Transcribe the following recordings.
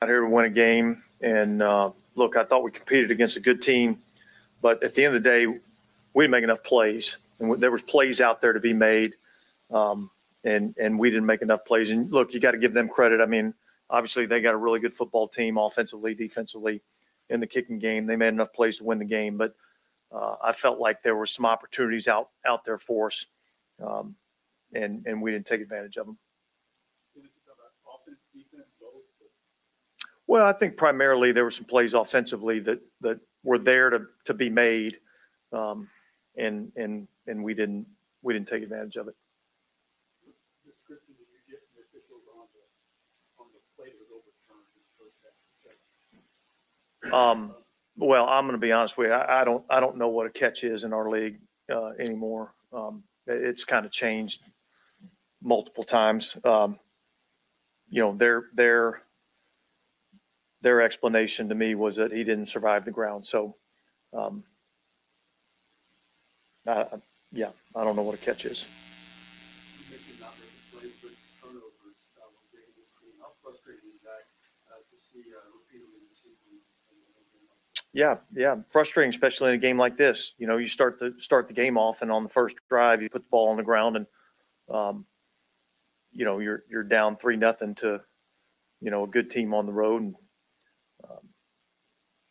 out here to win a game. And uh, look, I thought we competed against a good team, but at the end of the day, we didn't make enough plays, and there was plays out there to be made, um, and and we didn't make enough plays. And look, you got to give them credit. I mean, obviously they got a really good football team, offensively, defensively, in the kicking game. They made enough plays to win the game, but uh, I felt like there were some opportunities out out there for us, um, and and we didn't take advantage of them. Well, I think primarily there were some plays offensively that, that were there to, to be made. Um, and, and, and we didn't, we didn't take advantage of it. Um, well, I'm going to be honest with you. I, I don't, I don't know what a catch is in our league, uh, anymore. Um, it's kind of changed multiple times. Um, you know, their, their, their explanation to me was that he didn't survive the ground. So, um, yeah, I don't know what a catch is. Yeah, yeah, frustrating, especially in a game like this. You know, you start the start the game off, and on the first drive, you put the ball on the ground, and um, you know you're you're down three nothing to you know a good team on the road, and um,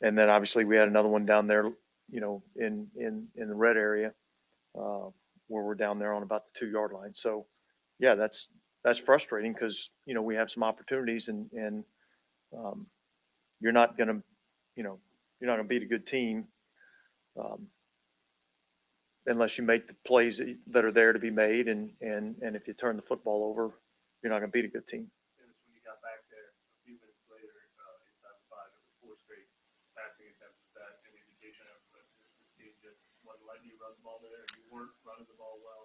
and then obviously we had another one down there, you know, in in in the red area uh, where we're down there on about the two yard line. So, yeah, that's that's frustrating because you know we have some opportunities, and and um, you're not to, you know you're not to beat a good team um, unless you make the plays that, that are there to be made. And, and, and if you turn the football over, you're not going to beat a good team. Dennis, when you got back there a few minutes later, uh, inside the five, it was four straight passing attempts. Was that an indication of that this team just wasn't letting you run the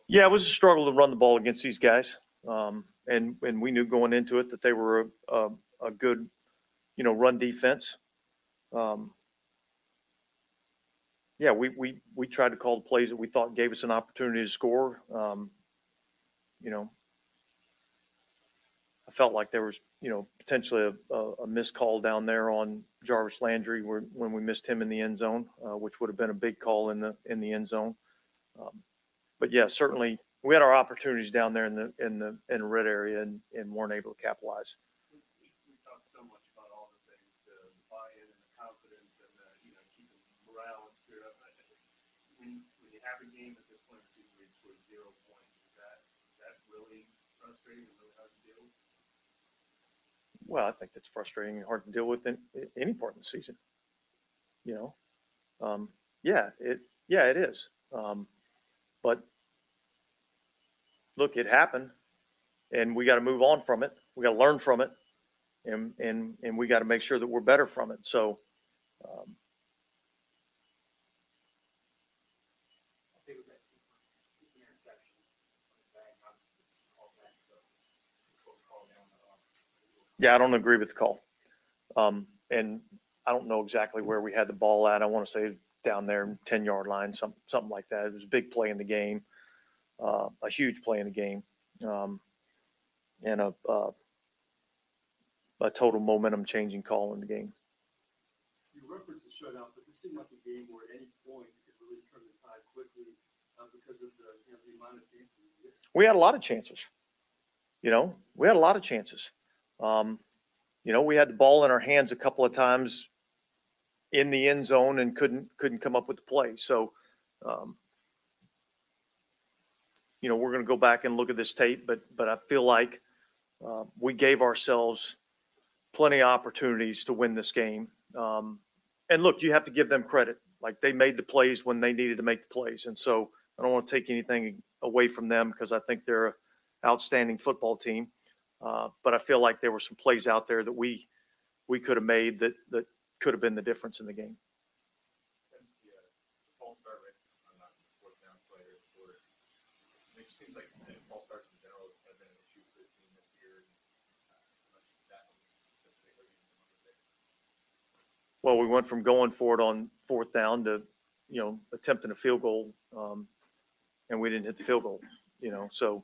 Yeah, it was a struggle to run the ball against these guys. Um, and, and we knew going into it that they were a, a, a good, you know, run defense. Um, yeah, we, we, we tried to call the plays that we thought gave us an opportunity to score. Um, you know, I felt like there was, you know, potentially a, a, a missed call down there on Jarvis Landry where, when we missed him in the end zone, uh, which would have been a big call in the in the end zone. Um, but yeah, certainly we had our opportunities down there in the in the in the red area and, and weren't able to capitalize. We, we, we talked so much about all the things, the, the buy-in and the confidence and the, you know, keeping morale and spirit up. I think When, when you have a game at this point in the season where you score zero points, is that, is that really frustrating and really hard to deal with? Well, I think that's frustrating and hard to deal with in, in any part of the season. You know, um, yeah, it yeah it is. Um, but look, it happened, and we got to move on from it. We got to learn from it, and and and we got to make sure that we're better from it. So. Um, Yeah, I don't agree with the call. Um, and I don't know exactly where we had the ball at. I want to say down there, 10 yard line, some, something like that. It was a big play in the game, uh, a huge play in the game, um, and a, uh, a total momentum changing call in the game. You referenced the shutout, but this seemed like a game where at any point you could really turn the tide quickly, uh, because of the, you know, the amount of chances. We had a lot of chances. You know, we had a lot of chances. Um, you know, we had the ball in our hands a couple of times in the end zone and couldn't couldn't come up with the play. So, um, you know, we're going to go back and look at this tape, but but I feel like uh, we gave ourselves plenty of opportunities to win this game. Um, and look, you have to give them credit. Like they made the plays when they needed to make the plays, and so I don't want to take anything away from them because I think they're an outstanding football team. Uh, but I feel like there were some plays out there that we we could have made that that could have been the difference in the game. Dennis, the, the false start rate, I'm not a fourth down player, or, it just seems like false starts in general have been an issue for the team this year. and, how much is that specifically hurting them on the day? Well, we went from going for it on fourth down to you know attempting a field goal, um, and we didn't hit the field goal. You know, so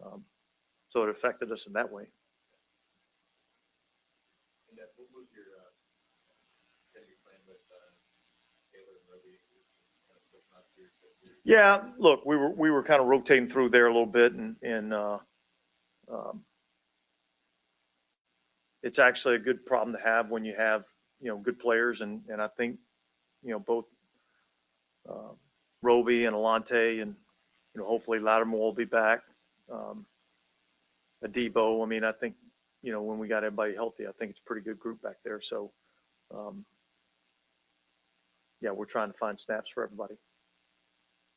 um, so it affected us in that way. And that, what who's your, uh, gonna be playing with, uh, Taylor and Roby? Kind of switching out to your, to your- Yeah, look, we were we were kind of rotating through there a little bit, and and uh, um, it's actually a good problem to have when you have you know good players, and and I think you know both uh, Roby and Alontae, and you know hopefully Lattimore will be back. Um, Adebo, I mean, I think you know when we got everybody healthy, I think it's a pretty good group back there. So, um, yeah, we're trying to find snaps for everybody.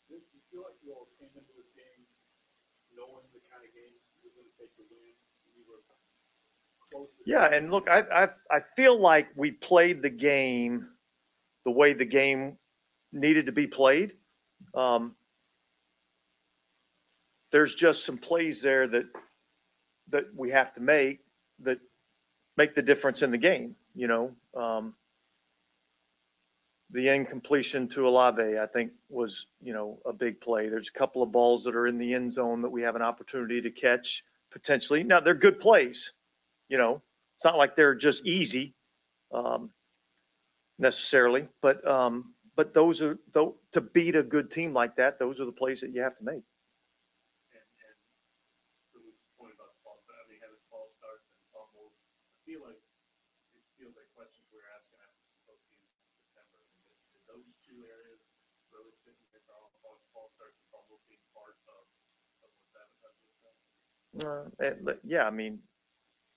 Do you feel like you all came into this game knowing the kind of game you were gonna take to win? You were close to. Yeah, and look, I, I I feel like we played the game the way the game needed to be played. Um, there's just some plays there that that we have to make that make the difference in the game. You know, um, the incompletion to Olave, I think, was you know a big play. There's a couple of balls that are in the end zone that we have an opportunity to catch potentially. Now they're good plays. You know, it's not like they're just easy um, necessarily, but um, but those are though to beat a good team like that, those are the plays that you have to make. And, and to the point about the false, I mean, having false starts and fumbles, I feel like, it feels like questions we were asking after both teams in September. I mean, did- did those two areas really sit in there, all false, false starts and fumbles being part of, of what sabotage was done? Uh, yeah, I mean,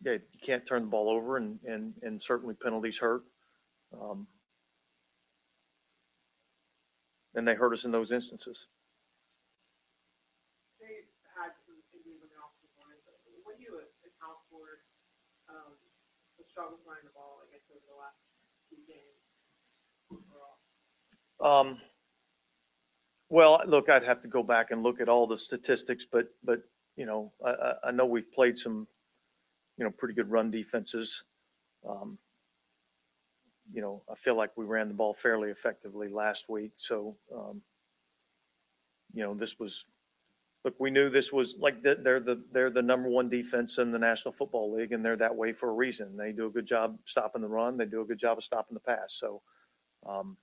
yeah, you can't turn the ball over, and and and certainly penalties hurt. Um, and they hurt us in those instances. they had some injuries on the offensive line, but what do you account for, um, the struggles running the ball, I guess, over the last two games overall? Um, well, look, I'd have to go back and look at all the statistics, but but you know, I, I know we've played some, you know, pretty good run defenses. Um, you know, I feel like we ran the ball fairly effectively last week, so um, you know, this was. Look, we knew this was like they're the they're the number one defense in the National Football League, and they're that way for a reason. They do a good job stopping the run. They do a good job of stopping the pass. So, um,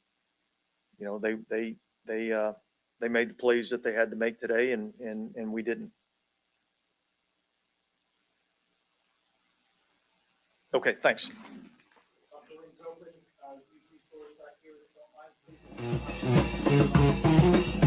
you know, they they they uh, they made the plays that they had to make today, and and and we didn't. Okay, thanks. Dr. Ring's open, uh, UT stores Uh, back here, if you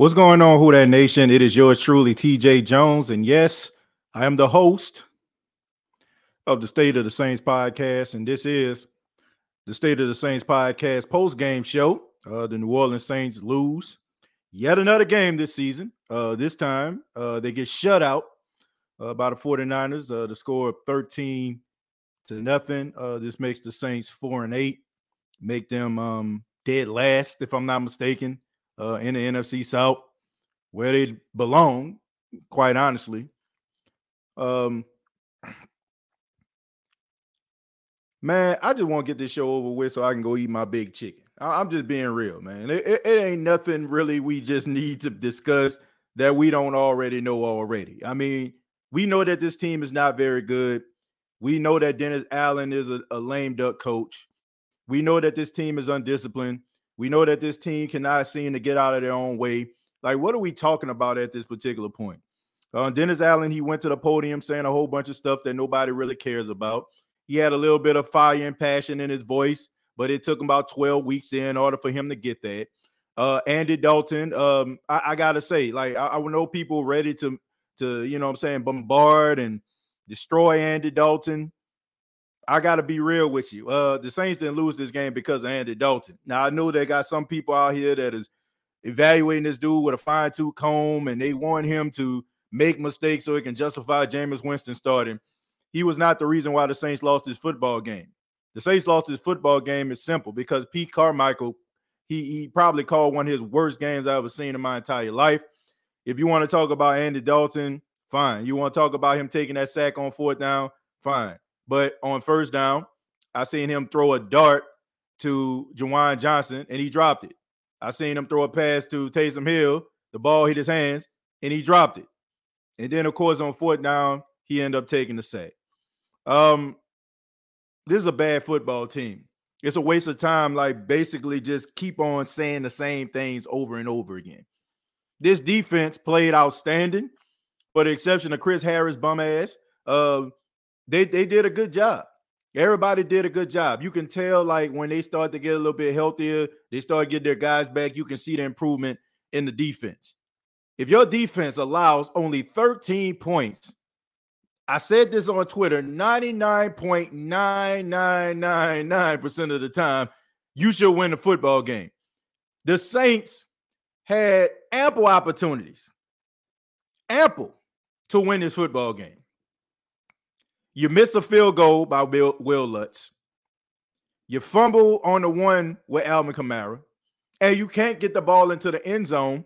What's going on, Who That Nation? It is yours truly, TJ Jones. And yes, I am the host of the State of the Saints podcast. And this is the State of the Saints podcast post game show. Uh, the New Orleans Saints lose yet another game this season. Uh, this time, uh, they get shut out uh, by the 49ers. Uh, the score of 13 to nothing. Uh, this makes the Saints four and eight, make them um, dead last, if I'm not mistaken uh, in the NFC South, where they belong, quite honestly. Um, Man, I just want to get this show over with so I can go eat my big chicken. I- am just being real, man. It, it, it, ain't nothing really we just need to discuss that we don't already know already. I mean, we know that this team is not very good. We know that Dennis Allen is a, a lame duck coach. We know that this team is undisciplined. We know that this team cannot seem to get out of their own way. Like, what are we talking about at this particular point? Uh, Dennis Allen, he went to the podium saying a whole bunch of stuff that nobody really cares about. He had a little bit of fire and passion in his voice, but it took him about 12 weeks in order for him to get that. Uh, Andy Dalton, um, I, I, gotta say, like I, I know people ready to to you know I'm saying bombard and destroy Andy Dalton. I gotta be real with you. Uh, the Saints didn't lose this game because of Andy Dalton. Now I know they got some people out here that is evaluating this dude with a fine tooth comb, and they want him to make mistakes so he can justify Jameis Winston starting he was not the reason why the Saints lost his football game. The Saints lost his football game is simple because Pete Carmichael, he, he probably called one of his worst games I've ever seen in my entire life. If you want to talk about Andy Dalton, fine. You want to talk about him taking that sack on fourth down, fine. But on first down, I seen him throw a dart to Juwan Johnson and he dropped it. I seen him throw a pass to Taysom Hill. The ball hit his hands and he dropped it. And then, of course, on fourth down, he ended up taking the sack. Um, this is a bad football team. It's a waste of time, like basically just keep on saying the same things over and over again. This defense played outstanding, for the exception of Chris Harris, bum ass. Uh, they they did a good job. Everybody did a good job. You can tell, like when they start to get a little bit healthier, they start to get their guys back. You can see the improvement in the defense. If your defense allows only 13 points I said this on Twitter 99.9999% of the time, you should win the football game. The Saints had ample opportunities, ample to win this football game. You miss a field goal by Wil, Wil Lutz. You fumble on the one with Alvin Kamara, and you can't get the ball into the end zone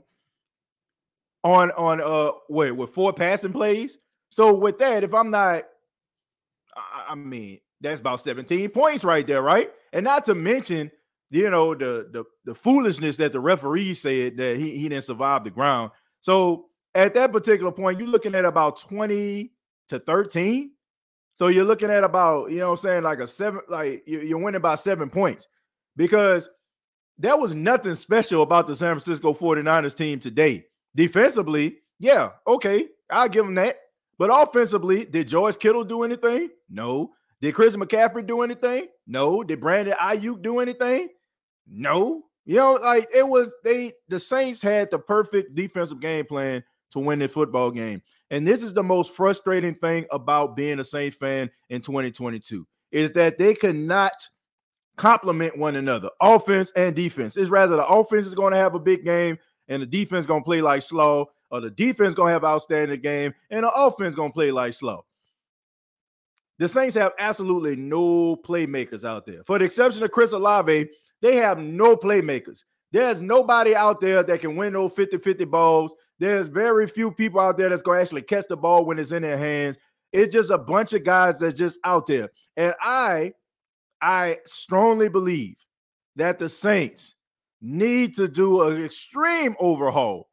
on on uh wait with four passing plays so with that, if I'm not, I mean, that's about 17 points right there, right? And not to mention, you know, the the the foolishness that the referee said that he, he didn't survive the ground. So at that particular point, you're looking at about 20 to 13. So you're looking at about, you know what I'm saying, like a seven, like you're winning by seven points because there was nothing special about the San Francisco 49ers team today. Defensively, yeah, okay, I'll give them that. But offensively, did George Kittle do anything? No. Did Chris McCaffrey do anything? No. Did Brandon Aiyuk do anything? No. You know, like it was they the Saints had the perfect defensive game plan to win the football game. And this is the most frustrating thing about being a Saints fan in 2022 is that they cannot complement one another, offense and defense. It's rather the offense is going to have a big game and the defense going to play like slow or the defense gonna have outstanding game, and the offense gonna play like slow. The Saints have absolutely no playmakers out there. For the exception of Chris Olave, they have no playmakers. There's nobody out there that can win those 50-50 balls. There's very few people out there that's going to actually catch the ball when it's in their hands. It's just a bunch of guys that's just out there. And I I strongly believe that the Saints need to do an extreme overhaul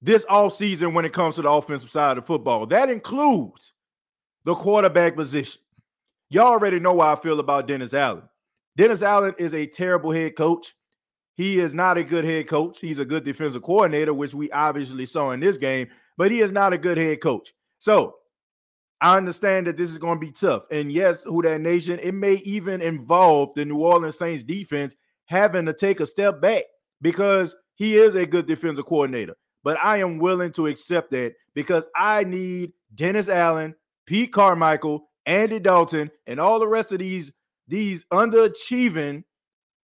this offseason when it comes to the offensive side of football. That includes the quarterback position. Y'all already know how I feel about Dennis Allen. Dennis Allen is a terrible head coach. He is not a good head coach. He's a good defensive coordinator, which we obviously saw in this game, but he is not a good head coach. So I understand that this is going to be tough. And yes, who that nation, it may even involve the New Orleans Saints defense having to take a step back because he is a good defensive coordinator but I am willing to accept that because I need Dennis Allen, Pete Carmichael, Andy Dalton, and all the rest of these these underachieving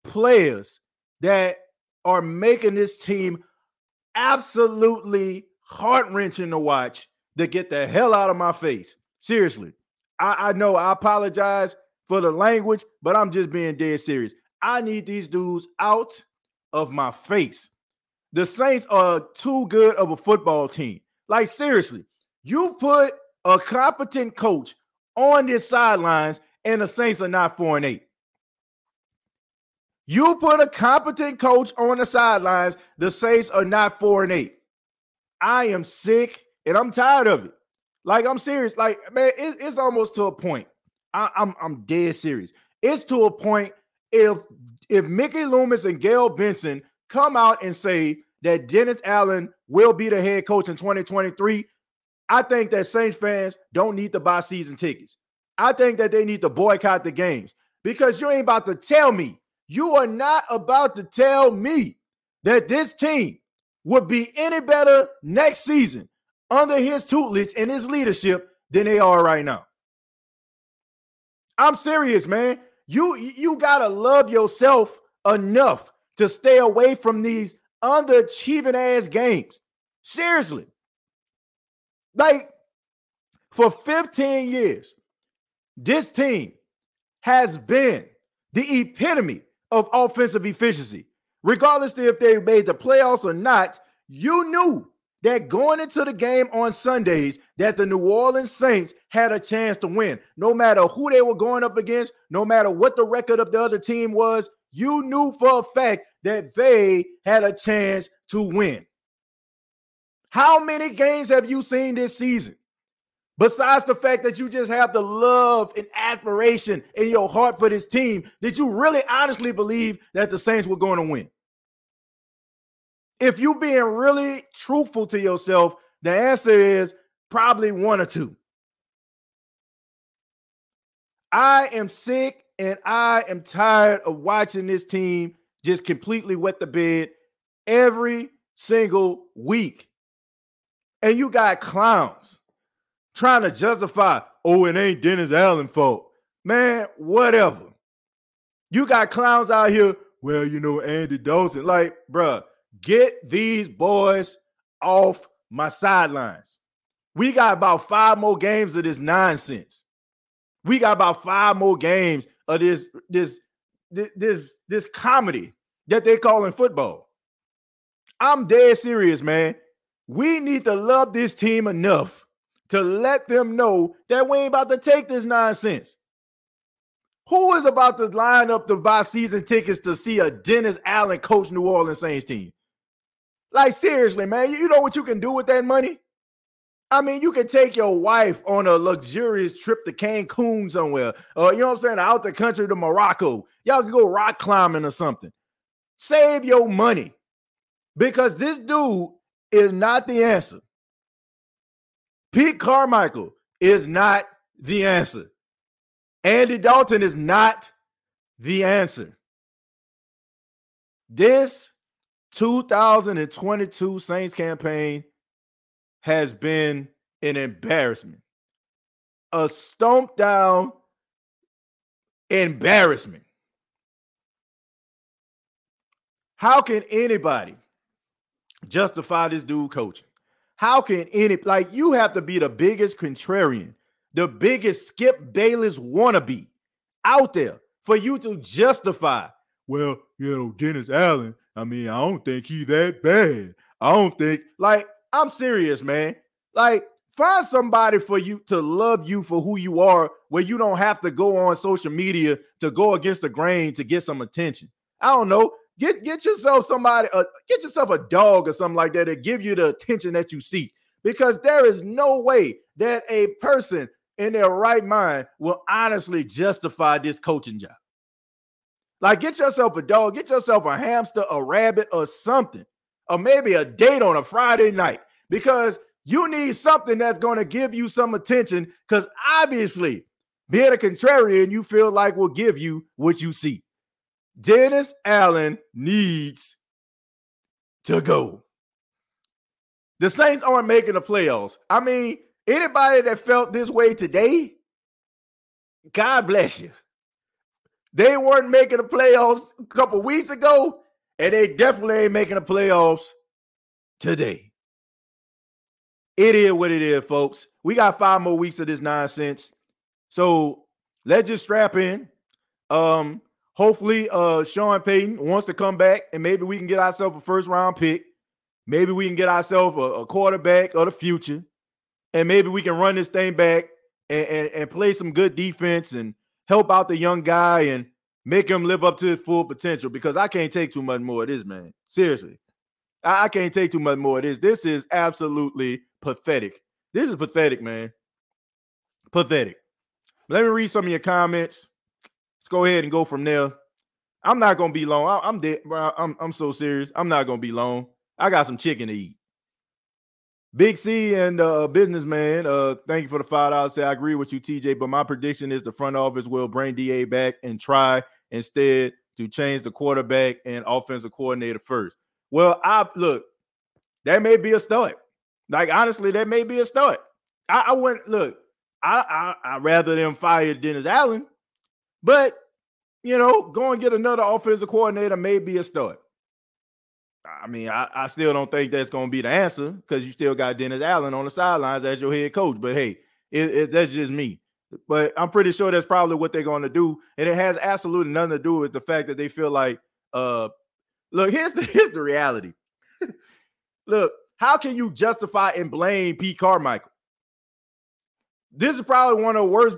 players that are making this team absolutely heart wrenching to watch to get the hell out of my face. Seriously, I, I know I apologize for the language, but I'm just being dead serious. I need these dudes out of my face. The Saints are too good of a football team. Like, seriously, you put a competent coach on the sidelines and the Saints are not four and eight. You put a competent coach on the sidelines, the Saints are not four and eight. I am sick and I'm tired of it. Like I'm serious. Like man, it, it's almost to a point. I, I'm I'm dead serious. It's to a point if if Mickey Loomis and Gayle Benson come out and say that Dennis Allen will be the head coach in 2023, I think that Saints fans don't need to buy season tickets. I think that they need to boycott the games because you ain't about to tell me, you are not about to tell me that this team would be any better next season under his tutelage and his leadership than they are right now. I'm serious, man. You you gotta love yourself enough to stay away from these underachieving ass games. Seriously. Like for 15 years, this team has been the epitome of offensive efficiency. Regardless if they made the playoffs or not, you knew that going into the game on Sundays that the New Orleans Saints had a chance to win. No matter who they were going up against, no matter what the record of the other team was, you knew for a fact that they had a chance to win. How many games have you seen this season? Besides the fact that you just have the love and admiration in your heart for this team, did you really honestly believe that the Saints were going to win? If you being really truthful to yourself, the answer is probably one or two. I am sick and I am tired of watching this team just completely wet the bed every single week. And you got clowns trying to justify, oh, it ain't Dennis Allen fault. Man, whatever. You got clowns out here. Well, you know, Andy Dalton. Like, bruh, Get these boys off my sidelines. We got about five more games of this nonsense. We got about five more games of this this this this comedy that they call in football. I'm dead serious, man. We need to love this team enough to let them know that we ain't about to take this nonsense. Who is about to line up to buy season tickets to see a Dennis Allen coach New Orleans Saints team? Like, seriously, man, you know what you can do with that money? I mean, you can take your wife on a luxurious trip to Cancun somewhere, or uh, you know what I'm saying, out the country to Morocco. Y'all can go rock climbing or something. Save your money because this dude is not the answer. Pete Carmichael is not the answer. Andy Dalton is not the answer. This 2022 Saints campaign has been an embarrassment, a stomp down embarrassment. How can anybody justify this dude coaching? How can any like you have to be the biggest contrarian, the biggest Skip Bayless wannabe out there for you to justify? Well, you know, Dennis Allen I mean, I don't think he that bad. I don't think like I'm serious, man. Like find somebody for you to love you for who you are where you don't have to go on social media to go against the grain to get some attention. I don't know. Get get yourself somebody uh, get yourself a dog or something like that to give you the attention that you seek because there is no way that a person in their right mind will honestly justify this coaching job. Like, get yourself a dog, get yourself a hamster, a rabbit, or something, or maybe a date on a Friday night because you need something that's going to give you some attention. Because obviously, being a contrarian, you feel like will give you what you see. Dennis Allen needs to go. The Saints aren't making the playoffs. I mean, anybody that felt this way today, God bless you. They weren't making the playoffs a couple weeks ago, and they definitely ain't making the playoffs today. It is what it is, folks. We got five more weeks of this nonsense. So let's just strap in. Um, hopefully, uh, Sean Payton wants to come back, and maybe we can get ourselves a first round pick. Maybe we can get ourselves a, a, quarterback of the future, and maybe we can run this thing back and, and, and play some good defense and help out the young guy and make him live up to his full potential because I can't take too much more of this, man. Seriously. I, I can't take too much more of this. This is absolutely pathetic. This is pathetic, man. Pathetic. Let me read some of your comments. Go ahead and go from there. I'm not gonna be long. I, am dead, bro. I'm I'm so serious. I'm not gonna be long. I got some chicken to eat. Big C and uh, businessman, uh, thank you for the five dollars. Say I agree with you, TJ, but my prediction is the front office will bring Da back and try instead to change the quarterback and offensive coordinator first. Well, I look, that may be a start. Like honestly, that may be a start. I, I wouldn't look. I I I rather them fire Dennis Allen, but you know, go and get another offensive coordinator maybe a start. I mean, I, I still don't think that's going to be the answer because you still got Dennis Allen on the sidelines as your head coach. But hey, it, it, that's just me. But I'm pretty sure that's probably what they're going to do, and it has absolutely nothing to do with the fact that they feel like, uh, look, here's the here's the reality. look, how can you justify and blame Pete Carmichael? This is probably one of the worst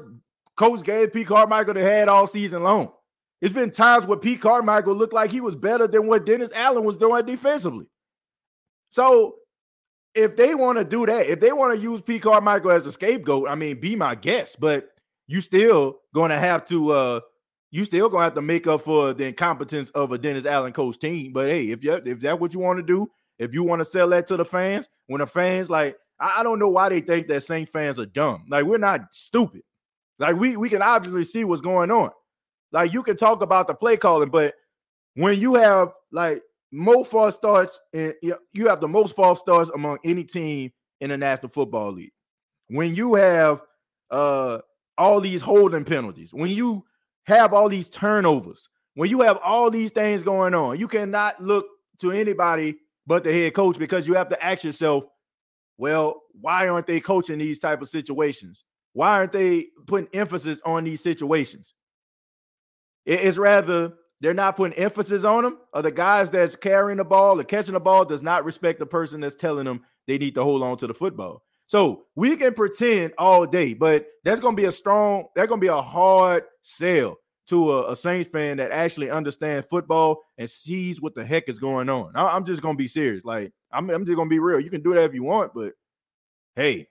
coach gave Pete Carmichael had all season long. It's been times where Pete Carmichael looked like he was better than what Dennis Allen was doing defensively. So if they want to do that, if they want to use Pete Carmichael as a scapegoat, I mean, be my guest, but you still to have to uh you still gonna have to make up for the incompetence of a Dennis Allen coach team. But hey, if you if that's what you want to do, if you want to sell that to the fans, when the fans like, I, I don't know why they think that Saint fans are dumb. Like we're not stupid. Like we we can obviously see what's going on. Like you can talk about the play calling, but when you have like more false starts and you have the most false starts among any team in the National Football League. When you have uh all these holding penalties, when you have all these turnovers, when you have all these things going on, you cannot look to anybody but the head coach because you have to ask yourself, well, why aren't they coaching these type of situations? Why aren't they putting emphasis on these situations? It's rather they're not putting emphasis on them, or the guys that's carrying the ball or catching the ball does not respect the person that's telling them they need to hold on to the football. So we can pretend all day, but that's going to be a strong, that's going to be a hard sell to a, a, Saints fan that actually understands football and sees what the heck is going on. I, am just going to be serious. Like, I'm, I'm just going to be real. You can do that if you want, but hey,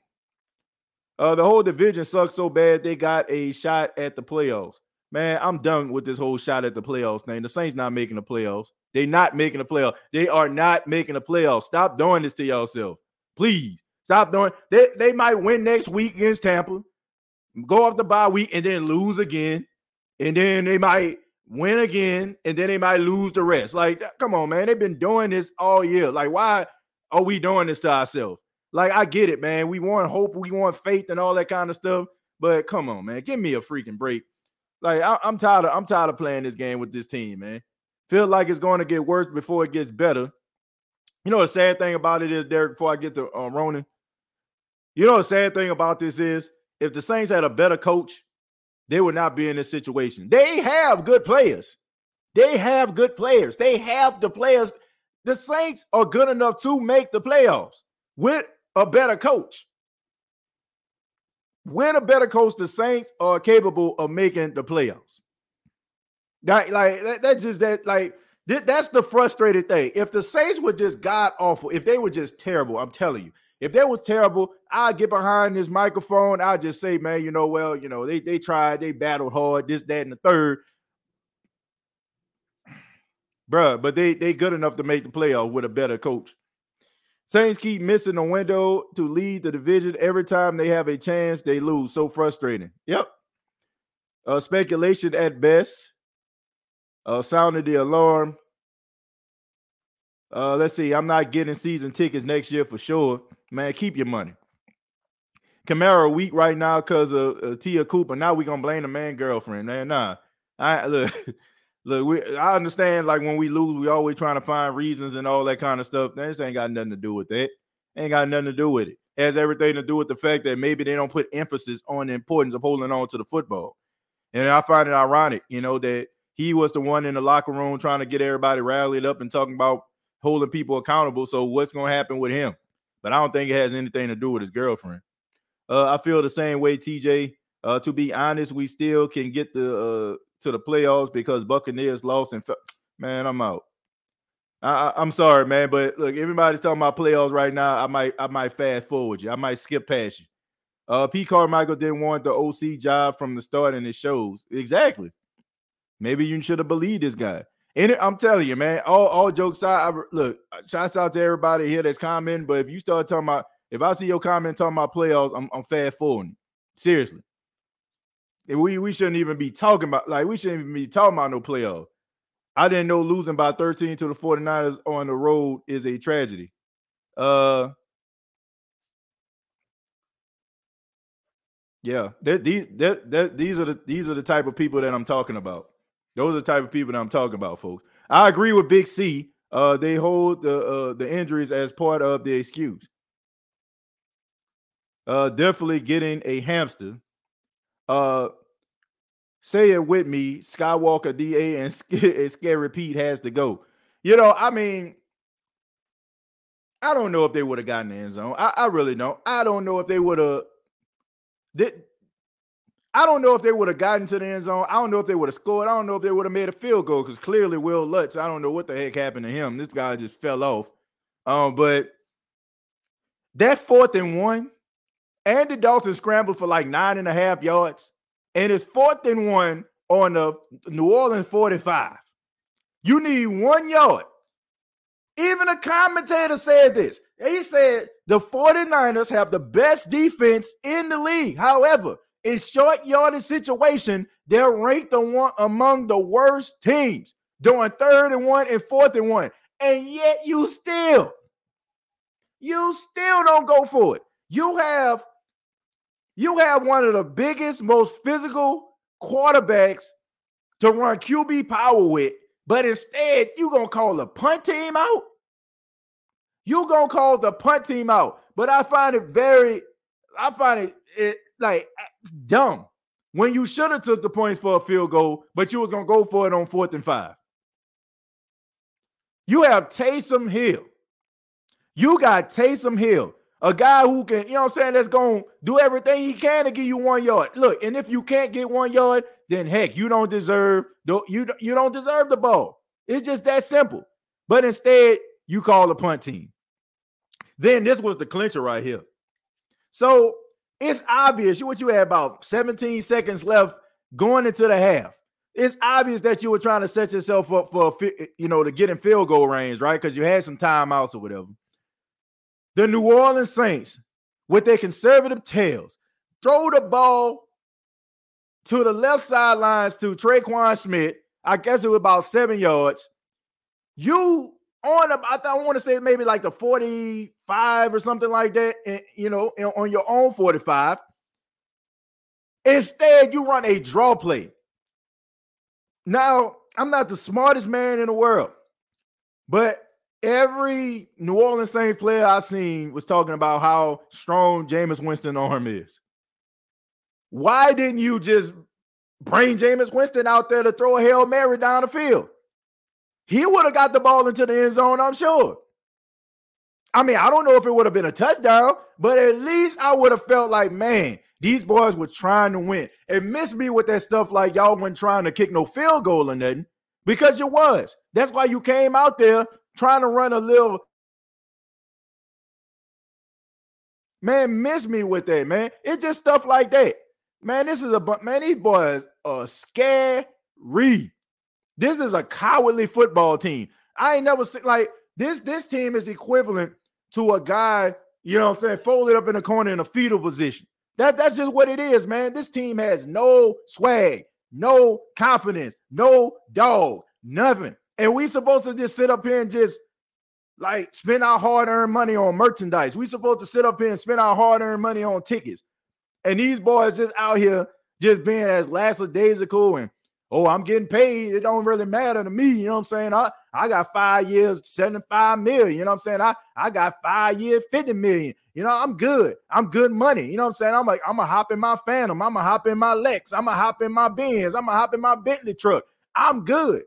uh, the whole division sucks so bad they got a shot at the playoffs. Man, I'm done with this whole shot at the playoffs thing. The Saints not making the playoffs. They not making the playoffs. They are not making the playoffs. Stop doing this to yourself. Please stop doing. They they might win next week against Tampa, go off the bye week, and then lose again, and then they might win again, and then they might lose the rest. Like, come on, man. They've been doing this all year. Like, why are we doing this to ourselves? Like, I get it, man. We want hope, we want faith, and all that kind of stuff. But come on, man. Give me a freaking break. Like I, am tired of I'm tired of playing this game with this team, man. Feel like it's going to get worse before it gets better. You know the sad thing about it is, Derek. Before I get to uh, Ronan, you know the sad thing about this is, if the Saints had a better coach, they would not be in this situation. They have good players. They have good players. They have the players. The Saints are good enough to make the playoffs with a better coach. When a better coach, the Saints are capable of making the playoffs. That like that, that just that like th- that's the frustrated thing. If the Saints were just god awful, if they were just terrible, I'm telling you, if they was terrible, I'd get behind this microphone. I'd just say, man, you know, well, you know, they they tried, they battled hard, this, that, and the third. Bruh, but they they good enough to make the playoff with a better coach. Saints keep missing the window to lead the division. Every time they have a chance, they lose. So frustrating. Yep. Uh, speculation at best. Uh, sounded the alarm. Uh, let's see. I'm not getting season tickets next year for sure. Man, keep your money. Kamara weak right now because of uh, Tia Cooper. Now we gonna blame the man girlfriend. Man, nah. I look. Look, we, I understand like when we lose, we always trying to find reasons and all that kind of stuff. This ain't got nothing to do with that. Ain't got nothing to do with it. it. Has everything to do with the fact that maybe they don't put emphasis on the importance of holding on to the football. And I find it ironic, you know, that he was the one in the locker room trying to get everybody rallied up and talking about holding people accountable. So what's going to happen with him? But I don't think it has anything to do with his girlfriend. Uh, I feel the same way, TJ. Uh, to be honest, we still can get the uh, to the playoffs because Buccaneers lost and fe- man, I'm out. I, I'm sorry, man, but look, everybody's talking about playoffs right now. I might I might fast forward you. I might skip past you. Uh, P. Carmichael didn't want the OC job from the start, and it shows exactly. Maybe you should have believed this guy. And it- I'm telling you, man. All all jokes aside, I, look, shouts out to everybody here that's commenting. But if you start talking about, if I see your comment talking about playoffs, I'm, I'm fast forwarding. Seriously, we we shouldn't even be talking about like we shouldn't even be talking about no playoff. I didn't know losing by 13 to the 49ers on the road is a tragedy. Uh yeah, that these that, that these are the these are the type of people that I'm talking about. Those are the type of people that I'm talking about, folks. I agree with Big C. Uh, they hold the uh, the injuries as part of the excuse. Uh, definitely getting a hamster. Uh, say it with me. Skywalker, Da, and, and Scary Pete has to go. You know, I mean, I don't know if they would have gotten the end zone. I, I really don't. I don't know if they would have. Did I don't know if they would have gotten to the end zone. I don't know if they would have scored. I don't know if they would have made a field goal because clearly Wil Lutz. I don't know what the heck happened to him. This guy just fell off. Um, but that fourth and one, Andy Dalton scrambled for like nine and a half yards, and it's fourth and one on the New Orleans 45. You need one yard. Even a commentator said this. He said the 49ers have the best defense in the league. However, in short yardage situation, they're ranked among the worst teams doing third and one and fourth and one. And yet you still, you still don't go for it. You have you have one of the biggest, most physical quarterbacks to run QB power with, but instead you gonna call the punt team out. You gonna call the punt team out, but I find it very, I find it, it like uh, dumb when you should have took the points for a field goal, but you was gonna go for it on fourth and five. You have Taysom Hill. You got Taysom Hill, a guy who can, you know what I'm saying, that's gonna do everything he can to give you one yard. Look, and if you can't get one yard, then heck, you don't deserve the you you don't deserve the ball. It's just that simple. But instead, you call the punt team. Then this was the clincher right here. So it's obvious what you had about 17 seconds left going into the half. It's obvious that you were trying to set yourself up for you know to get in field goal range, right? Because you had some timeouts or whatever. The New Orleans Saints, with their conservative tails, throw the ball to the left sidelines to Tre'Quan Smith. I guess it was about seven yards. You on a, I, I want to say maybe like the 45 or something like that, and, you know, on your own 45. Instead, you run a draw play. Now, I'm not the smartest man in the world, but every New Orleans Saints player I've seen was talking about how strong Jameis Winston arm is. Why didn't you just bring Jameis Winston out there to throw a Hail Mary down the field? He would have got the ball into the end zone, I'm sure. I mean, I don't know if it would have been a touchdown, but at least I would have felt like, man, these boys were trying to win. It missed me with that stuff like y'all weren't trying to kick no field goal or nothing because you was. That's why you came out there trying to run a little. Man, miss me with that, man. It's just stuff like that. Man, this is a man. These boys are scary. This is a cowardly football team. I ain't never seen like this. This team is equivalent to a guy, you know what I'm saying, folded up in a corner in a fetal position. That, that's just what it is, man. This team has no swag, no confidence, no dog, nothing. And we supposed to just sit up here and just like spend our hard-earned money on merchandise. We supposed to sit up here and spend our hard-earned money on tickets. And these boys just out here just being as lackadaisical and oh, I'm getting paid. It don't really matter to me. You know what I'm saying? I, I got five years, 75 million. You know what I'm saying? I, I got five years, 50 million. You know, I'm good. I'm good money. You know what I'm saying? I'm like, I'm gonna hop in my Phantom. I'm gonna hop in my Lex. I'm gonna hop in my Benz. I'm gonna hop in my Bentley truck. I'm good.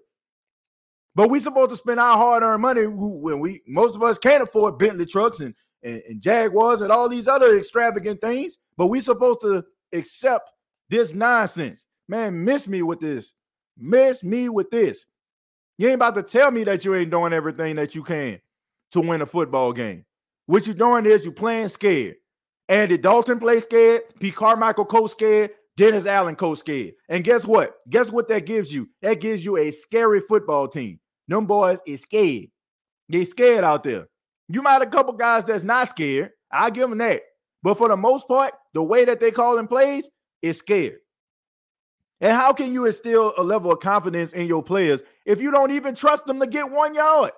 But we supposed to spend our hard-earned money when we most of us can't afford Bentley trucks and, and, and Jaguars and all these other extravagant things. But we supposed to accept This nonsense. Man, miss me with this. Miss me with this. You ain't about to tell me that you ain't doing everything that you can to win a football game. What you're doing is you playing scared. Andy Dalton plays scared. Pete Carmichael coach scared. Dennis Allen coach scared. And guess what? Guess what that gives you? That gives you a scary football team. Them boys is scared. They scared out there. You might have a couple guys that's not scared. I give them that. But for the most part, the way that they call in plays is scared. And how can you instill a level of confidence in your players if you don't even trust them to get one yard?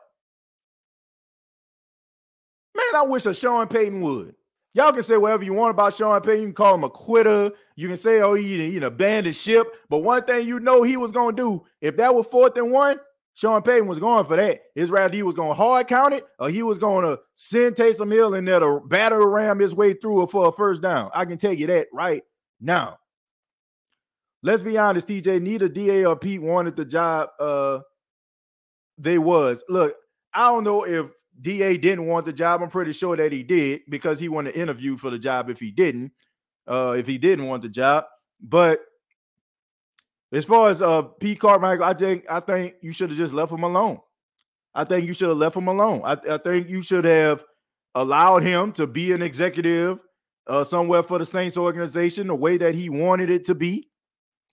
Man, I wish a Sean Payton would. Y'all can say whatever you want about Sean Payton. You can call him a quitter. You can say, oh, he, he abandoned ship. But one thing you know he was going to do, if that was fourth and one, Sean Payton was going for that. His rather he was going hard count it or he was going to send Taysom Hill in there to batter ram his way through it for a first down. I can tell you that right now. Let's be honest, TJ. Neither DA or Pete wanted the job. Uh, they was. Look, I don't know if DA didn't want the job. I'm pretty sure that he did because he wanted to interview for the job if he didn't. Uh, if he didn't want the job. But as far as uh Pete Carmichael, I think I think you should have just left him alone. I think you should have left him alone. I, I think you should have allowed him to be an executive uh, somewhere for the Saints organization the way that he wanted it to be,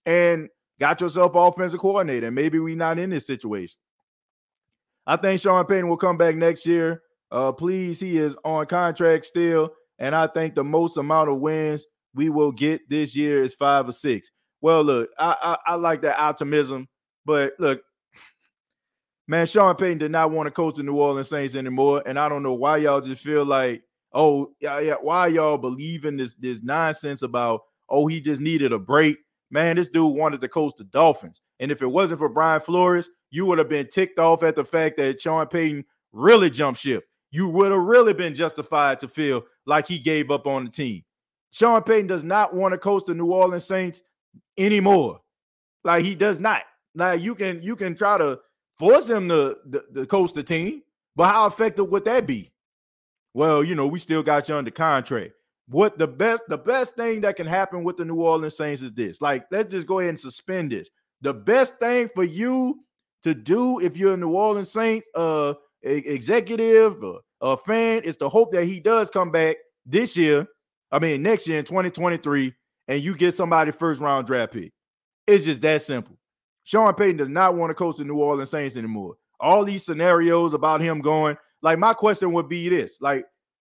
and got yourself offensive coordinator. Maybe we not in this situation. I think Sean Payton will come back next year. Uh, please, he is on contract still, and I think the most amount of wins we will get this year is five or six. Well, look, I, I, I like that optimism, but look, man, Sean Payton did not want to coach the New Orleans Saints anymore, and I don't know why y'all just feel like, oh, yeah, yeah, why y'all believe in this this nonsense about, oh, he just needed a break. Man, this dude wanted to coach the Dolphins, and if it wasn't for Brian Flores, you would have been ticked off at the fact that Sean Payton really jumped ship. You would have really been justified to feel like he gave up on the team. Sean Payton does not want to coach the New Orleans Saints anymore. Like he does not. Like you can you can try to force him to, to coach the team, but how effective would that be? Well, you know, we still got you under contract. What the best the best thing that can happen with the New Orleans Saints is this. Like, let's just go ahead and suspend this. The best thing for you to do if you're a New Orleans Saints uh executive or a fan is to hope that he does come back this year. I mean, next year in 2023, and you get somebody first round draft pick. It's just that simple. Sean Payton does not want to coach the New Orleans Saints anymore. All these scenarios about him going, like my question would be this: like,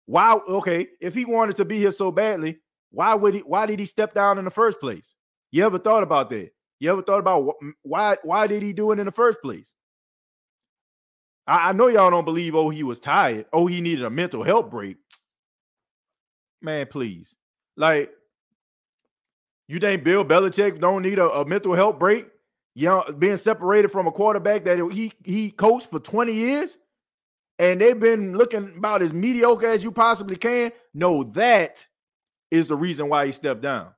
why? Okay, if he wanted to be here so badly, why would he? Why did he step down in the first place? You ever thought about that? You ever thought about why? Why did he do it in the first place? I, I know y'all don't believe. Oh, he was tired. Oh, he needed a mental health break. Man, please, like you think Bill Belichick don't need a, a mental health break? You know, being separated from a quarterback that he he coached for 20 years and they've been looking about as mediocre as you possibly can. No, that is the reason why he stepped down.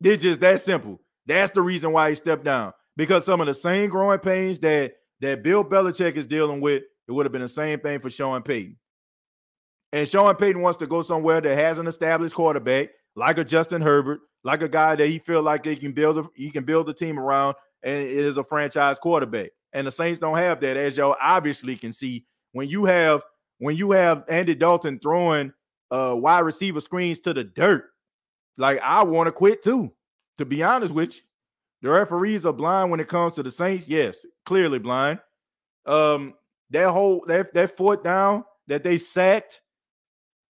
It's just that simple. That's the reason why he stepped down. Because some of the same growing pains that that Bill Belichick is dealing with, it would have been the same thing for Sean Payton. And Sean Payton wants to go somewhere that has an established quarterback like a Justin Herbert, like a guy that he feel like he can build a, he can build a team around, and it is a franchise quarterback. And the Saints don't have that, as y'all obviously can see. When you have when you have Andy Dalton throwing uh wide receiver screens to the dirt, like I want to quit too. To be honest with you, the referees are blind when it comes to the Saints. Yes, clearly blind. Um, that whole that that fourth down that they sacked,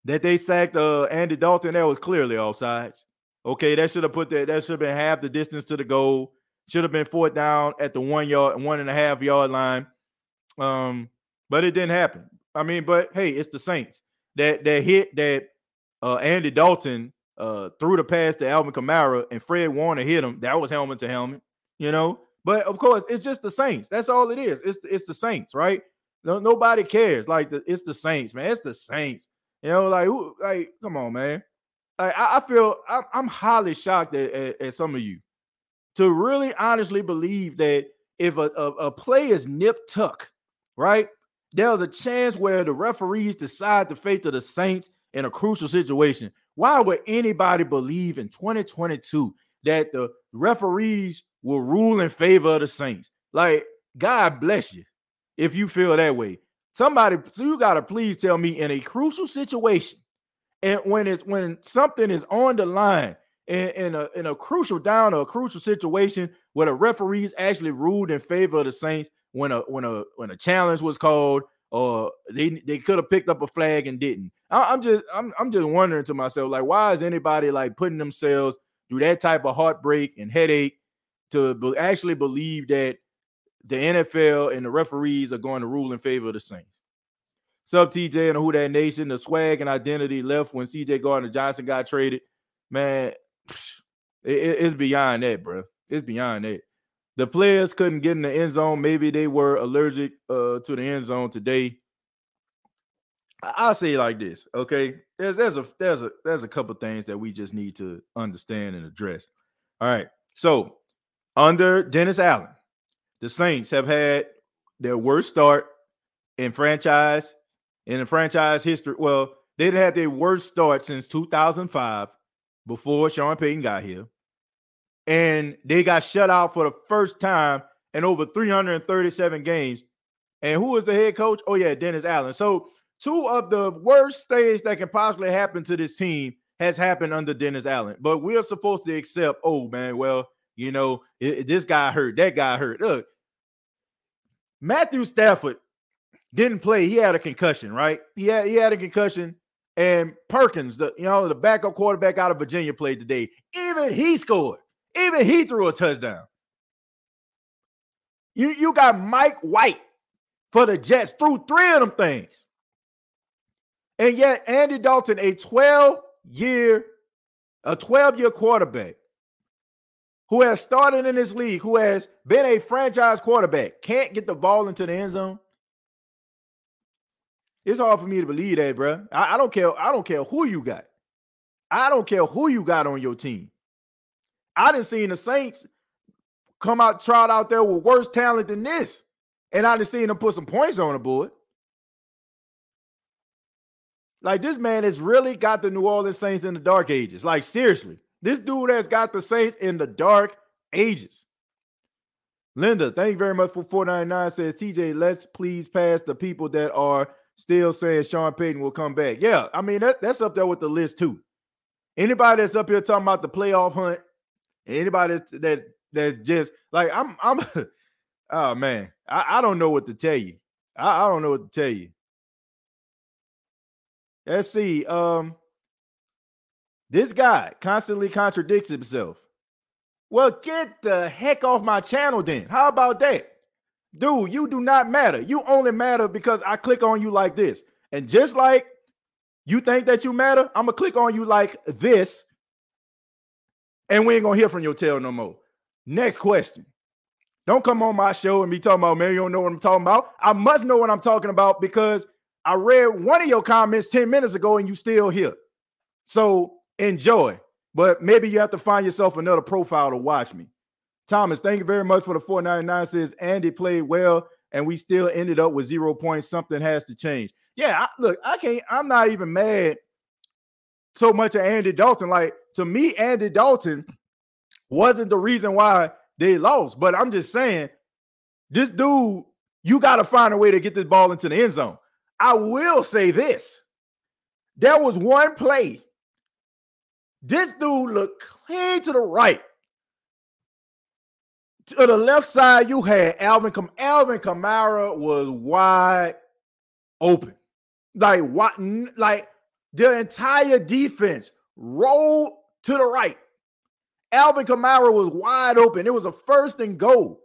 that they sacked uh Andy Dalton, that was clearly offsides. Okay, that should have put that. That should have been half the distance to the goal. Should have been fourth down at the one yard, one and a half yard line. Um, but it didn't happen. I mean, but hey, it's the Saints that that hit that uh Andy Dalton uh threw the pass to Alvin Kamara and Fred Warner hit him. That was helmet to helmet, you know. But of course, it's just the Saints. That's all it is. It's it's the Saints, right? No, nobody cares. Like the, it's the Saints, man. It's the Saints. You know, like who, like come on, man. I, I feel I'm, I'm highly shocked at, at, at, some of you to really honestly believe that if a, a, a play is nip tuck, right? There's a chance where the referees decide the fate of the Saints in a crucial situation. Why would anybody believe in 2022 that the referees will rule in favor of the Saints. Like, God bless you if you feel that way. Somebody, so you gotta please tell me in a crucial situation, and when it's when something is on the line in, in a in a crucial down or a crucial situation where the referees actually ruled in favor of the Saints when a when a when a challenge was called or they they could have picked up a flag and didn't. I, am just I'm I'm just wondering to myself like why is anybody like putting themselves through that type of heartbreak and headache to actually believe that the NFL and the referees are going to rule in favor of the Saints. Sub TJ and Who That Nation, the swag and identity left when CJ Gardner Johnson got traded. Man, it, it's beyond that, bro. It's beyond that. The players couldn't get in the end zone. Maybe they were allergic uh, to the end zone today. I'll say like this, okay? There's there's a there's a there's a couple things that we just need to understand and address. All right. So under Dennis Allen, the Saints have had their worst start in franchise in the franchise history. Well, they have had their worst start since 2005 before Sean Payton got here. And they got shut out for the first time in over 337 games. And who was the head coach? Oh, yeah, Dennis Allen. So, two of the worst things that can possibly happen to this team has happened under Dennis Allen. But we're supposed to accept, oh, man, well, you know, it, this guy hurt, that guy hurt. Look, Matthew Stafford didn't play. He had a concussion, right? He had, he had a concussion. And Perkins, the you know, the backup quarterback out of Virginia, played today. Even he scored. Even he threw a touchdown. You, you got Mike White for the Jets, threw three of them things. And yet, Andy Dalton, a 12 year, a 12 year quarterback who has started in this league, who has been a franchise quarterback, can't get the ball into the end zone. It's hard for me to believe that, bro. I, I don't care. I don't care who you got. I don't care who you got on your team. I didn't see the Saints come out, trot out there with worse talent than this. And I didn't see them put some points on the board. Like this man has really got the New Orleans Saints in the dark ages. Like, seriously, this dude has got the Saints in the dark ages. Linda, thank you very much for 499 says TJ, let's please pass the people that are still saying Sean Payton will come back. Yeah, I mean that, that's up there with the list too. Anybody that's up here talking about the playoff hunt, anybody that that just like I'm I'm oh man, I, I don't know what to tell you. I, I don't know what to tell you. Let's see. Um, this guy constantly contradicts himself. Well, get the heck off my channel then. How about that? Dude, you do not matter. You only matter because I click on you like this. And just like you think that you matter, I'm gonna click on you like this, and we ain't gonna hear from your tail no more. Next question. Don't come on my show and be talking about, man, you don't know what I'm talking about. I must know what I'm talking about because I read one of your comments 10 minutes ago and you still here. So enjoy. But maybe you have to find yourself another profile to watch me. Thomas, thank you very much for the 499. Says Andy played well, and we still ended up with zero points. Something has to change. Yeah, I, look, I can't, I'm not even mad so much at Andy Dalton. Like to me, Andy Dalton wasn't the reason why they lost. But I'm just saying, this dude, you got to find a way to get this ball into the end zone. I will say this. There was one play. This dude looked clean to the right to uh, the left side, you had Alvin. Kam- Alvin Kamara was wide open, like what? Like the entire defense rolled to the right. Alvin Kamara was wide open. It was a first and goal.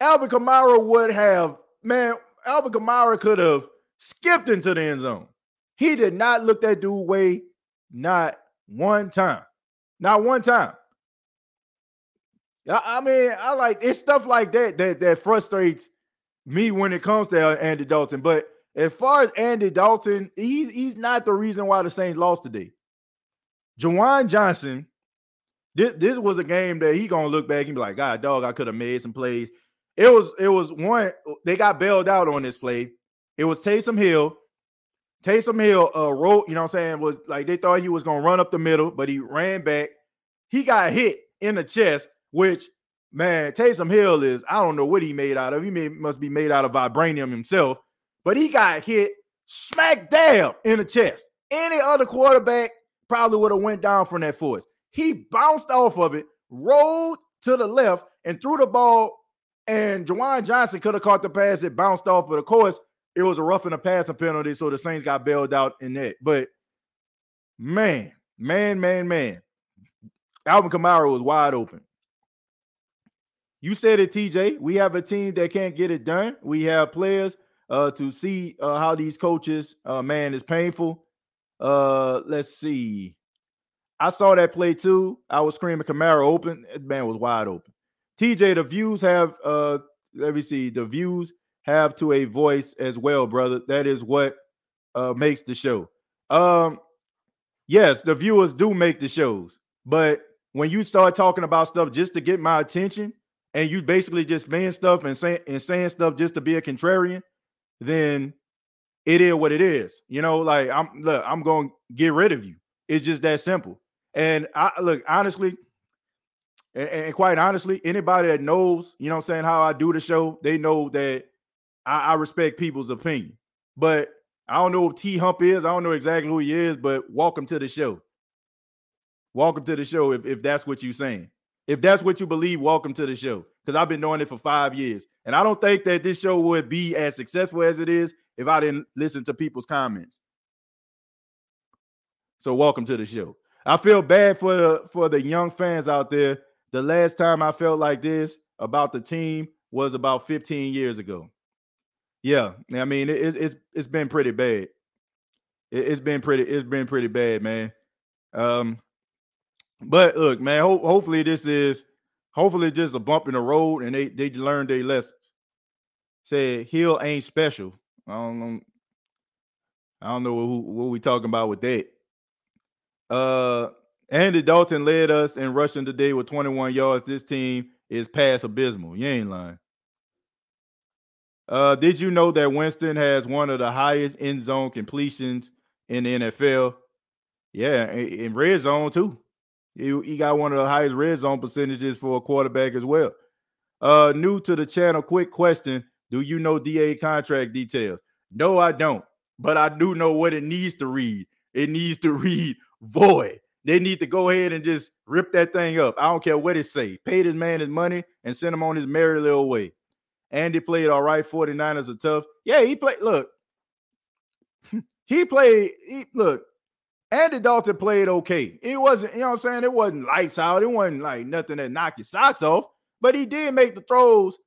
Alvin Kamara would have, man, Alvin Kamara could have skipped into the end zone. He did not look that dude way, not one time. Not one time. I mean, I like it's stuff like that that that frustrates me when it comes to uh, Andy Dalton. But as far as Andy Dalton, he's he's not the reason why the Saints lost today. Juwan Johnson, this, this was a game that he gonna look back and be like, God, dog, I could have made some plays. It was it was one they got bailed out on this play. It was Taysom Hill. Taysom Hill uh wrote, you know what I'm saying, was like they thought he was gonna run up the middle, but he ran back. He got hit in the chest, which man, Taysom Hill is, I don't know what he made out of. He must be made out of vibranium himself, but he got hit smack dab in the chest. Any other quarterback probably would have went down from that force. He bounced off of it, rolled to the left, and threw the ball. And Juwan Johnson could have caught the pass. It bounced off, but of course, it was a rough roughing the passer penalty, so the Saints got bailed out in that. But man, man, man, man, Alvin Kamara was wide open. You said it, TJ. We have a team that can't get it done. We have players uh, to see uh, how these coaches, uh, man, is painful. Uh, let's see. I saw that play too. I was screaming Kamara open. That man was wide open. TJ, the views have uh let me see, the views have to a voice as well, brother. That is what uh makes the show. Um yes, the viewers do make the shows, but when you start talking about stuff just to get my attention and you basically just saying stuff and saying and saying stuff just to be a contrarian, then it is what it is. You know, like I'm look, I'm going to get rid of you. It's just that simple. And I look honestly, and, and, quite honestly, anybody that knows, you know I'm saying, how I do the show, they know that I, I respect people's opinion. But I don't know who T Hump is. I don't know exactly who he is, but welcome to the show. Welcome to the show if, if that's what you're saying. If that's what you believe, welcome to the show. Because I've been doing it for five years. And I don't think that this show would be as successful as it is if I didn't listen to people's comments. So welcome to the show. I feel bad for the for the young fans out there. The last time I felt like this about the team was about 15 years ago. Yeah, I mean it, it's it's been pretty bad. It, has been pretty it's been pretty bad, man. Um, but look, man. Ho- hopefully this is hopefully just a bump in the road, and they they learned their lessons. Said Hill ain't special. I don't know. I don't know who, what we talking about with that. Uh, Andy Dalton led us in rushing today with 21 yards. This team is past abysmal. You ain't lying. Uh, did you know that Winston has one of the highest end zone completions in the NFL? Yeah, in red zone too. He, he got one of the highest red zone percentages for a quarterback as well. Uh, new to the channel, quick question: Do you know DA contract details? No, I don't, but I do know what it needs to read. It needs to read void. They need to go ahead and just rip that thing up. I don't care what it say. Pay this man his money and send him on his merry little way. Andy played all right. 49ers are tough. Yeah, he played. Look, he played. He, look, Andy Dalton played okay. It wasn't, you know what I'm saying? It wasn't lights out. It wasn't like nothing that knocked your socks off, but he did make the throws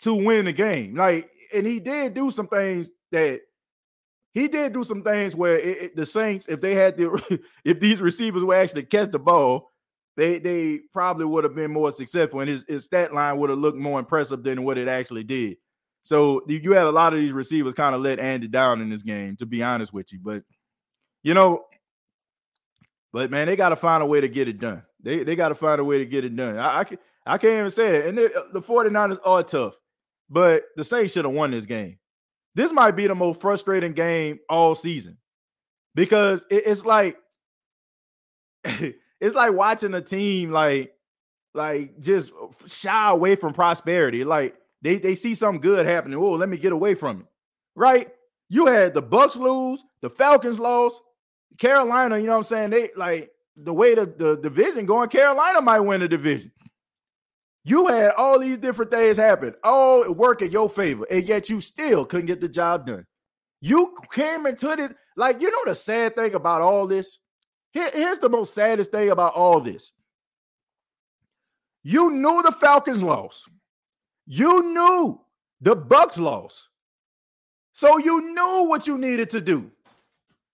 to win the game. Like, and he did do some things that he did do some things where it, it, the Saints, if they had the, if these receivers would actually catch the ball, they they probably would have been more successful, and his, his stat line would have looked more impressive than what it actually did. So you had a lot of these receivers kind of let Andy down in this game, to be honest with you. But you know, but man, they got to find a way to get it done. They they got to find a way to get it done. I, I, can, I can't even say it. And they, the uh, 49ers are tough, but the Saints should have won this game this might be the most frustrating game all season because it, it's like it's like watching a team like like just shy away from prosperity. Like they they see something good happening. Oh, let me get away from it. Right? You had the Bucks lose, the Falcons lost, Carolina. You know what I'm saying? They like the way the, the division going. Carolina might win the division. You had all these different things happen, all work in your favor, and yet you still couldn't get the job done. You came into this, like, you know, the sad thing about all this? Here, here's the most saddest thing about all this. You knew the Falcons lost. You knew the Bucks lost. So you knew what you needed to do.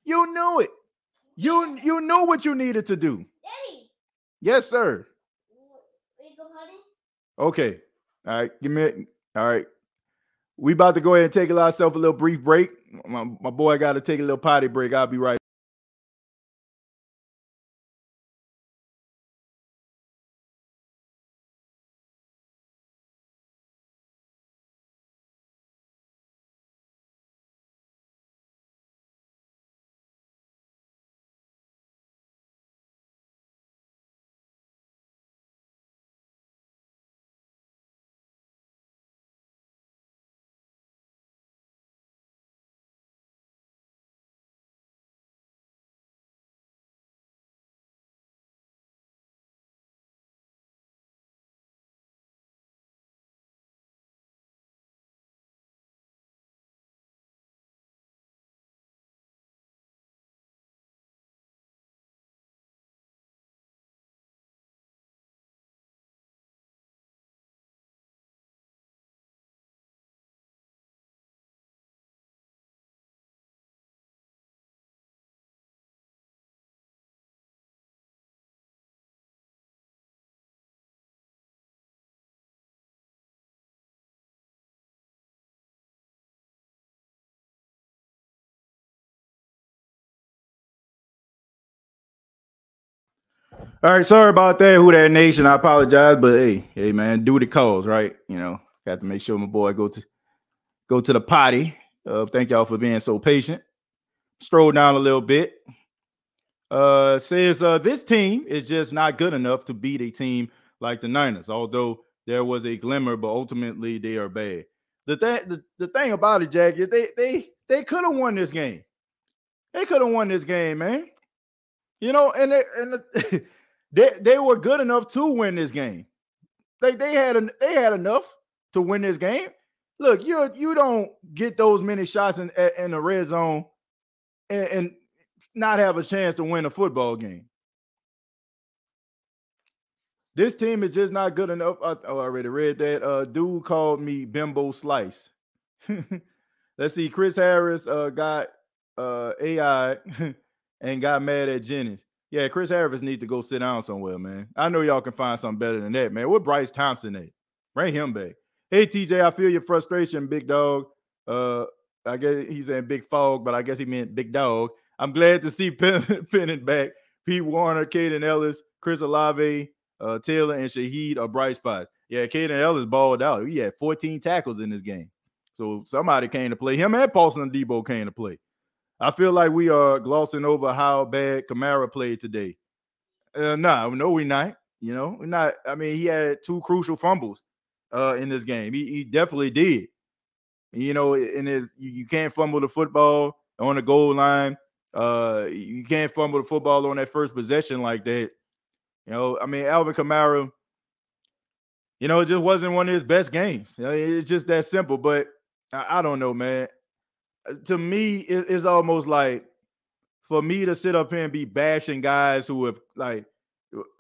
You knew it. You you knew what you needed to do. Daddy. Yes, sir. Okay. All right. Give me. A, all right. We about to go ahead and take ourselves a little brief break. My, my boy got to take a little potty break. I'll be right. All right, sorry about that, who that nation. I apologize, but hey, hey man, do the calls, right? You know, got to make sure my boy go to go to the potty. Uh, thank y'all for being so patient. Stroll down a little bit. Uh, says uh, this team is just not good enough to beat a team like the Niners, although there was a glimmer, but ultimately they are bad. The thing, the, the thing about it, Jack, is they they they could have won this game. They could have won this game, man. You know, and they, and the, they they were good enough to win this game. They they had an, they had enough to win this game. Look, you you don't get those many shots in in the red zone and, and not have a chance to win a football game. This team is just not good enough. I, oh, I already read that. Uh, dude called me Bimbo Slice. Let's see. Chris Harris uh, got uh, AI and got mad at Jennings. Yeah, Chris Harris needs to go sit down somewhere, man. I know y'all can find something better than that, man. What Bryce Thompson at? Bring him back. Hey, TJ, I feel your frustration, big dog. Uh, I guess he's saying big fog, but I guess he meant big dog. I'm glad to see Penn, Penning back. Pete Werner, Kaden Elliss, Chris Olave, uh, Taylor, and Shaheed are bright spots. Yeah, Kaden Elliss balled out. He had 14 tackles in this game. So somebody came to play. Him and Paulson Adebo came to play. I feel like we are glossing over how bad Kamara played today. Uh, nah, no, we not. You know, we're not. I mean, he had two crucial fumbles uh, in this game. He, he definitely did. You know, and you, you can't fumble the football on the goal line. Uh, you can't fumble the football on that first possession like that. You know, I mean, Alvin Kamara, you know, it just wasn't one of his best games. You know, it's just that simple. But I, I don't know, man. To me, it, it's almost like for me to sit up here and be bashing guys who have like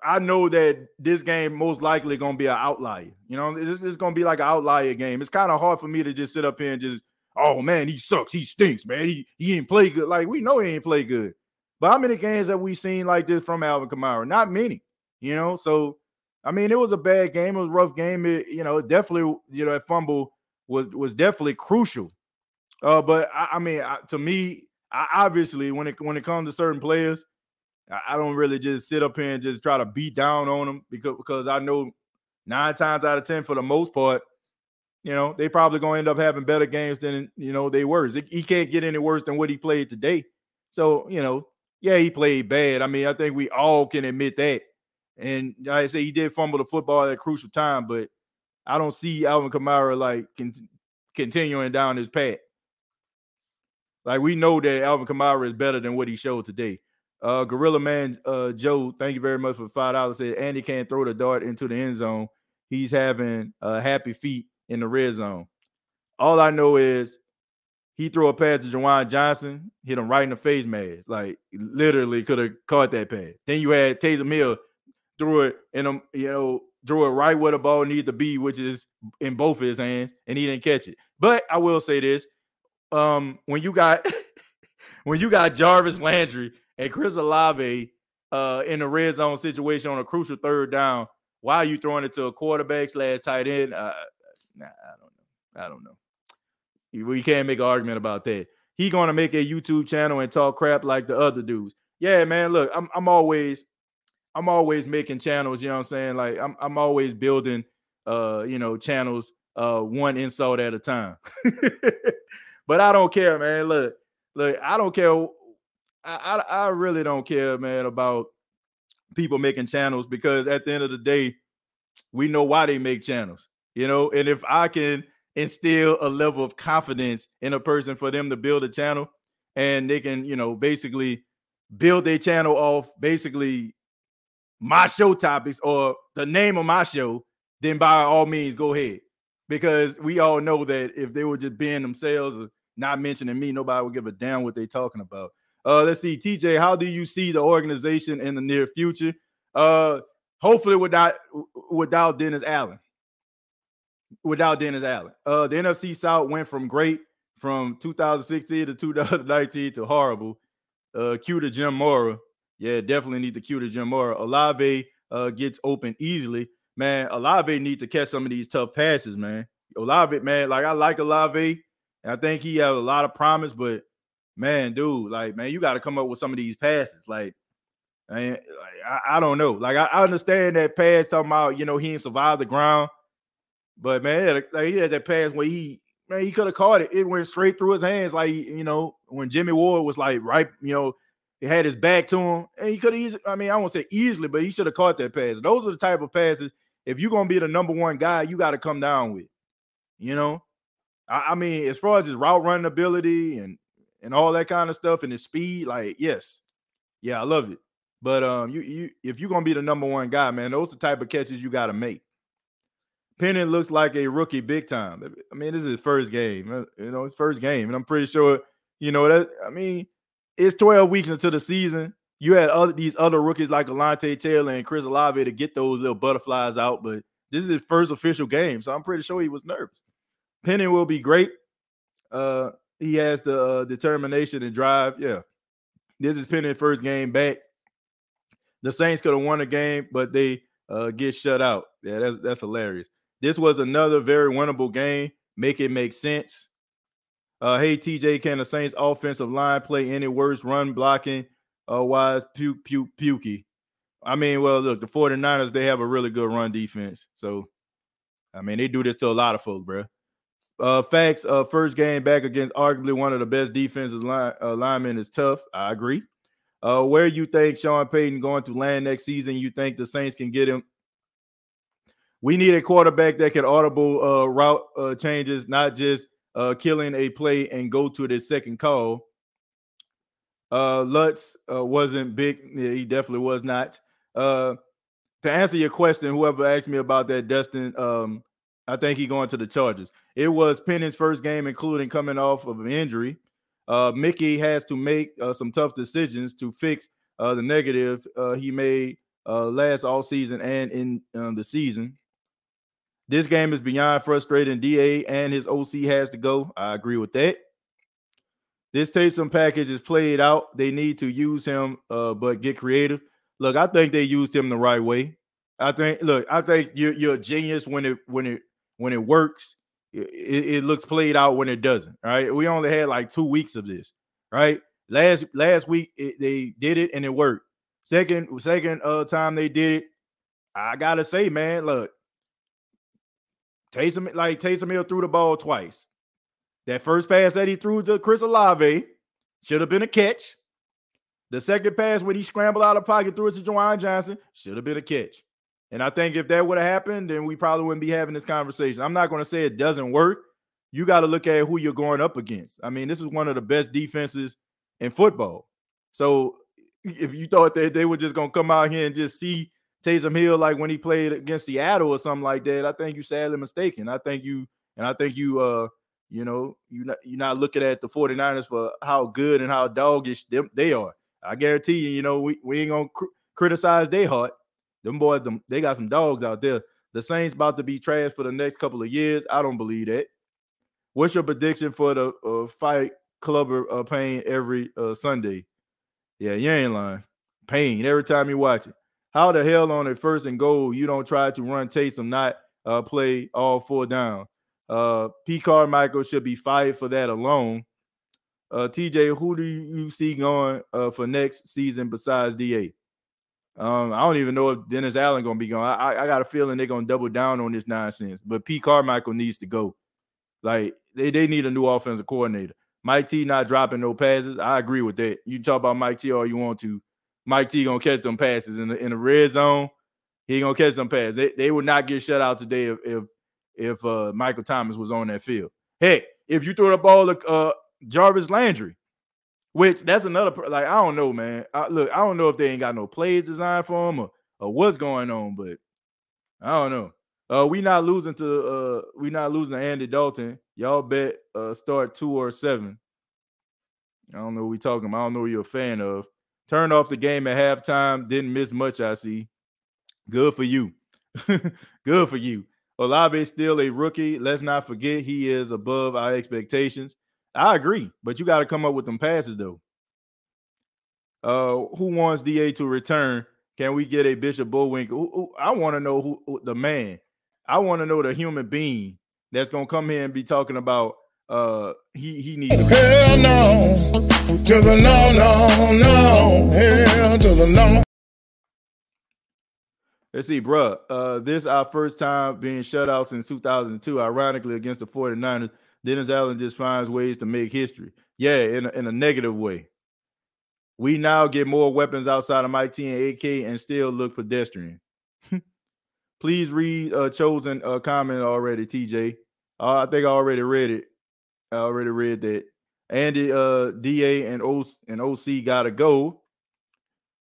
I know that this game most likely gonna be an outlier. You know, it's, it's gonna be like an outlier game. It's kind of hard for me to just sit up here and just, oh man, he sucks, he stinks, man. He he ain't play good. Like we know he ain't play good. But how many games have we seen like this from Alvin Kamara? Not many. You know, so I mean, it was a bad game. It was a rough game. It, you know, definitely, you know, that fumble was was definitely crucial. Uh, but I, I mean, I, to me, I, obviously, when it when it comes to certain players, I don't really just sit up here and just try to beat down on them because because I know nine times out of ten, for the most part, you know, they probably gonna end up having better games than you know they were. He can't get any worse than what he played today. So you know, yeah, he played bad. I mean, I think we all can admit that. And like I say, he did fumble the football at a crucial time, but I don't see Alvin Kamara like con- continuing down his path. Like we know that Alvin Kamara is better than what he showed today. Uh, Gorilla Man uh, Joe, thank you very much for five dollars. Said Andy can't throw the dart into the end zone. He's having uh, happy feet in the red zone. All I know is he threw a pass to Juwan Johnson, hit him right in the face mask. Like literally could have caught that pass. Then you had Taysom Hill threw it in um, you know, threw it right where the ball needed to be, which is in both of his hands, and he didn't catch it. But I will say this: um, when you got when you got Jarvis Landry and Chris Olave uh, in a red zone situation on a crucial third down, why are you throwing it to a quarterback slash tight end? Uh, nah, I don't know. I don't know. We can't make an argument about that. He gonna make a YouTube channel and talk crap like the other dudes. Yeah, man. Look, I'm I'm always I'm always making channels. You know what I'm saying? Like I'm I'm always building uh you know channels uh one insult at a time. but I don't care, man. Look, look, I don't care I, I, I really don't care, man, about people making channels because at the end of the day, we know why they make channels, you know. And if I can instill a level of confidence in a person for them to build a channel and they can, you know, basically build their channel off basically my show topics or the name of my show, then by all means go ahead. Because we all know that if they were just being themselves or not mentioning me, nobody would give a damn what they're talking about. Uh, let's see, TJ, how do you see the organization in the near future? Uh, hopefully without without Dennis Allen. Without Dennis Allen. Uh, the NFC South went from great from 2016 to 2019 to horrible. Uh, cue to Jim Mora. Yeah, definitely need to cue to Jim Mora. Olave uh gets open easily. Man, Olave need to catch some of these tough passes, man. Olave, man, like I like Olave. I think he has a lot of promise, but man, dude, like, man, you got to come up with some of these passes. Like, And like, I, I, don't know. Like I, I, understand that pass talking about, you know, he ain't survived the ground. But man, like he had that pass where he man, he could have caught it. It went straight through his hands, like you know, when Jimmy Ward was like right, you know, he had his back to him, and he could have easily. I mean, I won't say easily, but he should have caught that pass. Those are the type of passes. If you're gonna be the number one guy, you got to come down with. You know, I, I, mean, as far as his route running ability and and all that kind of stuff and his speed, like yes, yeah, I love it. But um, you you if you're gonna be the number one guy, man, those the type of catches you got to make. Penning looks like a rookie big time. I mean, this is his first game. Uh, you know, his first game, and I'm pretty sure. You know that. I mean, it's 12 weeks into the season. You had other these other rookies like Alontae Taylor and Chris Olave to get those little butterflies out, but this is his first official game, so I'm pretty sure he was nervous. Penning will be great. Uh, he has the uh, determination and drive. Yeah, this is Penning's first game back. The Saints could have won the game, but they uh, get shut out. Yeah, that's that's hilarious. This was another very winnable game. Make it make sense. Uh, hey, TJ, can the Saints offensive line play any worse run blocking uh, wise? Puke, puke, pukey. I mean, well, look, the 49ers, they have a really good run defense. So, I mean, they do this to a lot of folks, bro. Uh, facts, uh, first game back against arguably one of the best defensive line, uh, linemen is tough. I agree. Uh, where you think Sean Payton going to land next season? You think the Saints can get him we need a quarterback that can audible uh, route uh, changes, not just uh, killing a play and go to the second call. Uh, Lutz uh, wasn't big. Yeah, he definitely was not. Uh, to answer your question, whoever asked me about that, Dustin, um, I think he going to the Chargers. It was Penning's first game, including coming off of an injury. Uh, Mickey has to make uh, some tough decisions to fix uh, the negative uh, he made uh, last all season and in uh, the season. This game is beyond frustrating. DA and his OC has to go. I agree with that. This Taysom package is played out. They need to use him, uh, but get creative. Look, I think they used him the right way. I think. Look, I think you're you're a genius when it when it when it works. It, it looks played out when it doesn't. Right? We only had like two weeks of this. Right? Last last week it, they did it and it worked. Second second uh time they did it, I gotta say, man, look, Taysom, like Taysom Hill threw the ball twice. That first pass that he threw to Chris Olave should have been a catch. The second pass when he scrambled out of pocket, threw it to Juwan Johnson, should have been a catch. And I think if that would have happened, then we probably wouldn't be having this conversation. I'm not going to say it doesn't work. You got to look at who you're going up against. I mean, this is one of the best defenses in football. So if you thought that they were just going to come out here and just see Taysom Hill like when he played against Seattle or something like that, I think you sadly mistaken. I think you and I think you uh you know you not you're not looking at the 49ers for how good and how doggish them, they are. I guarantee you, you know, we, we ain't gonna cr- criticize their heart. Them boys, them, they got some dogs out there. The Saints about to be trash for the next couple of years. I don't believe that. What's your prediction for the uh, fight club uh, pain every uh, Sunday? Yeah, you ain't lying. Pain every time you watch it. How the hell on a first and goal you don't try to run Taysom, not uh, play all four down? Uh, P. Carmichael should be fired for that alone. Uh, TJ, who do you see going uh, for next season besides DA? Um, I don't even know if Dennis Allen gonna be going. I, I got a feeling they're gonna double down on this nonsense. But P. Carmichael needs to go. Like they, they need a new offensive coordinator. Mike T not dropping no passes. I agree with that. You talk about Mike T all you want to. Mike T gonna catch them passes in the in the red zone. He gonna catch them passes. They, they would not get shut out today if if, if uh, Michael Thomas was on that field. Heck, if you throw the ball to uh, Jarvis Landry, which that's another like I don't know, man. I, look, I don't know if they ain't got no plays designed for him or, or what's going on, but I don't know. Uh, we not losing to uh, we not losing to Andy Dalton. Y'all bet uh start two or seven. I don't know what we talking about. I don't know you're a fan of. Turned off the game at halftime. Didn't miss much, I see. Good for you. Good for you. Olave is still a rookie. Let's not forget he is above our expectations. I agree, but you got to come up with them passes though. Uh, who wants DA to return? Can we get a Bishop Bullwinkle? I want to know who, who, the man. I want to know the human being that's gonna come here and be talking about uh he he needs hell no to the no no no hell to the no Let's see, bruh. Uh, this our first time being shut out since 2002. Ironically, against the 49ers, Dennis Allen just finds ways to make history. Yeah, in a, in a negative way. We now get more weapons outside of Mike T and AK and still look pedestrian. Please read uh chosen uh comment already, TJ. Uh, I think I already read it. I already read that. Andy uh DA and O and OC gotta go.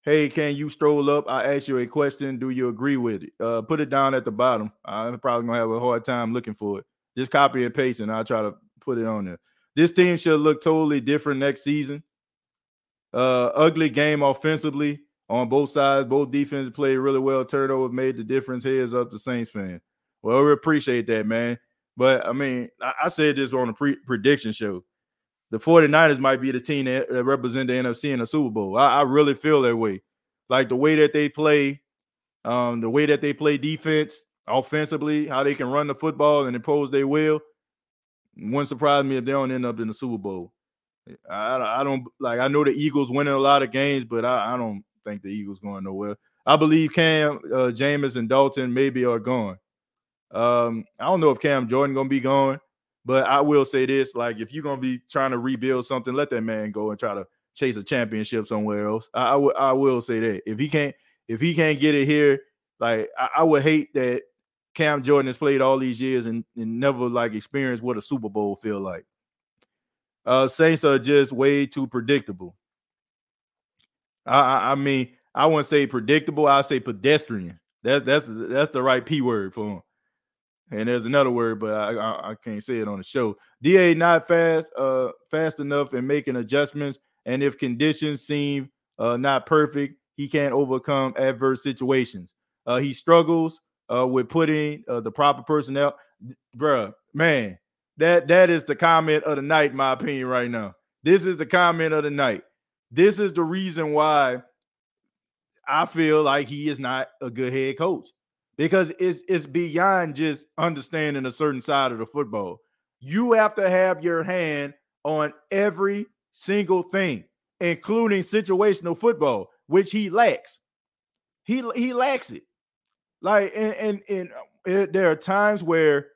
Hey, can you stroll up? I asked you a question. Do you agree with it? Uh, put it down at the bottom. I'm probably gonna have a hard time looking for it. Just copy and paste, and I'll try to put it on there. This team should look totally different next season. Uh, ugly game offensively on both sides. Both defenses played really well. Turnover made the difference. Heads up the Saints fan. Well, we appreciate that, man. But I mean, I, I said this on a pre- prediction show the 49ers might be the team that, represent the NFC in the Super Bowl. I, I, really feel that way. Like the way that they play, um, the way that they play defense, offensively, how they can run the football and impose their will. Wouldn't surprise me if they don't end up in the Super Bowl. I, I don't like. I know the Eagles winning a lot of games, but I, I don't think the Eagles going nowhere. I believe Cam, uh, Jameis, and Dalton maybe are gone. Um, I don't know if Cam Jordan gonna be gone. But I will say this: like, if you're gonna be trying to rebuild something, let that man go and try to chase a championship somewhere else. I, will say that if he can't if he can't get it here, like I, I would hate that Cam Jordan has played all these years and, and never like experienced what a Super Bowl feel like. Uh Saints are just way too predictable. I, I, I mean, I wouldn't say predictable. I say pedestrian. That's that's that's the right p word for him. And there's another word, but I, I, I can't say it on the show. Da not fast, uh, fast enough in making adjustments, and if conditions seem uh, not perfect, he can't overcome adverse situations. Uh, he struggles uh, with putting uh, the proper personnel. Bruh, man, that that is the comment of the night, my opinion, right now. This is the comment of the night. This is the reason why I feel like he is not a good head coach because it's it's beyond just understanding a certain side of the football. You have to have your hand on every single thing, including situational football, which he lacks. He he lacks it. Like and and, and uh, there are times where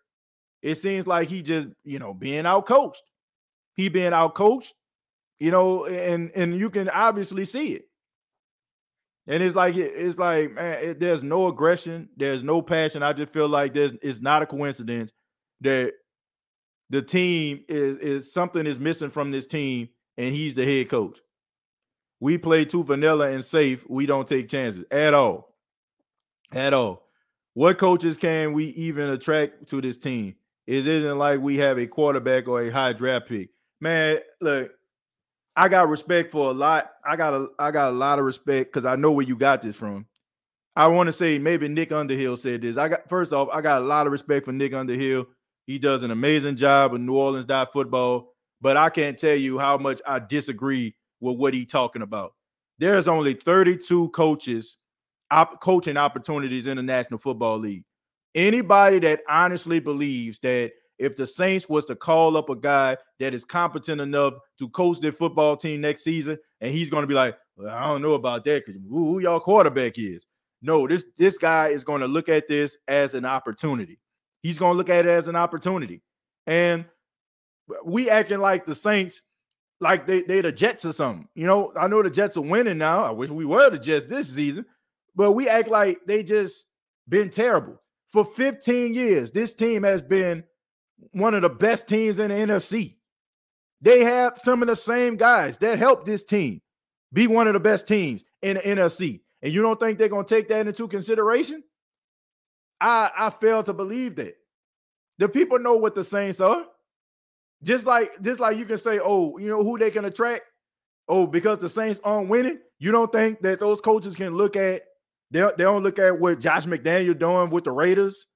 it seems like he just you know being out coached. He being out coached, you know, and and you can obviously see it. And it's like it's like man, it, there's no aggression, there's no passion. I just feel like there's it's not a coincidence that the team is is something is missing from this team, and he's the head coach. We play too vanilla and safe. We don't take chances at all, at all. What coaches can we even attract to this team? It isn't like we have a quarterback or a high draft pick. Man, look, I got respect for a lot. I got a I got a lot of respect because I know where you got this from. I want to say maybe Nick Underhill said this. I got first off, I got a lot of respect for Nick Underhill. He does an amazing job with New Orleans dot football, but I can't tell you how much I disagree with what he's talking about. There's only 32 coaches, op, coaching opportunities in the National Football League. Anybody that honestly believes that if the Saints was to call up a guy that is competent enough to coach their football team next season, and he's going to be like, well, I don't know about that because who, y'all quarterback is. No, this this guy is going to look at this as an opportunity. He's going to look at it as an opportunity, and we acting like the Saints, like they they the Jets or something. You know, I know the Jets are winning now. I wish we were the Jets this season, but we act like they just been terrible for 15 years. This team has been one of the best teams in the NFC. They have some of the same guys that helped this team be one of the best teams in the NFC. And you don't think they're going to take that into consideration? I I fail to believe that. The people know what the Saints are. Just like just like you can say, oh, you know who they can attract? Oh, because the Saints aren't winning. You don't think that those coaches can look at they, they don't look at what Josh McDaniel doing with the Raiders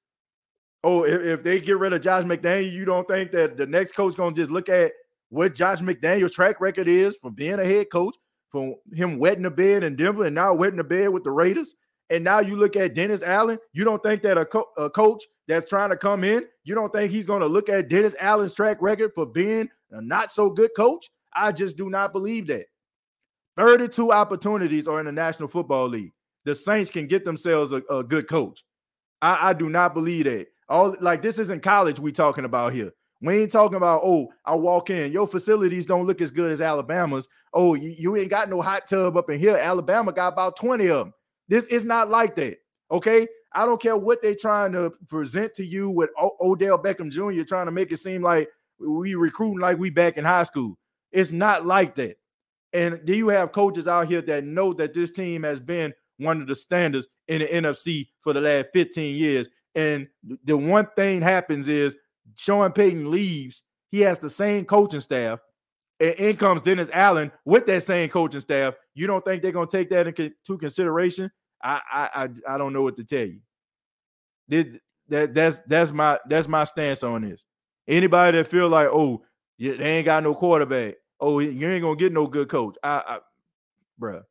oh, if, if they get rid of Josh McDaniel, you don't think that the next coach gonna just look at what Josh McDaniel's track record is from being a head coach, from him wetting the bed in Denver and now wetting the bed with the Raiders. And now you look at Dennis Allen. You don't think that a, co- a coach that's trying to come in, you don't think he's going to look at Dennis Allen's track record for being a not so good coach? I just do not believe that. 32 opportunities are in the National Football League. the Saints can get themselves a, a good coach. I, I do not believe that. All like this isn't college we talking about here. We ain't talking about, oh, I walk in, your facilities don't look as good as Alabama's. Oh, you, you ain't got no hot tub up in here. Alabama got about 20 of them. This is not like that. Okay. I don't care what they're trying to present to you with o- Odell Beckham Jr. trying to make it seem like we recruiting like we back in high school. It's not like that. And do you have coaches out here that know that this team has been one of the standards in the NFC for the last 15 years? And the one thing happens is Sean Payton leaves. He has the same coaching staff. And in comes Dennis Allen with that same coaching staff. You don't think they're going to take that into consideration? I, I I don't know what to tell you. Did that that's that's my that's my stance on this. Anybody that feel like oh they ain't got no quarterback, oh you ain't gonna get no good coach. I, I bruh.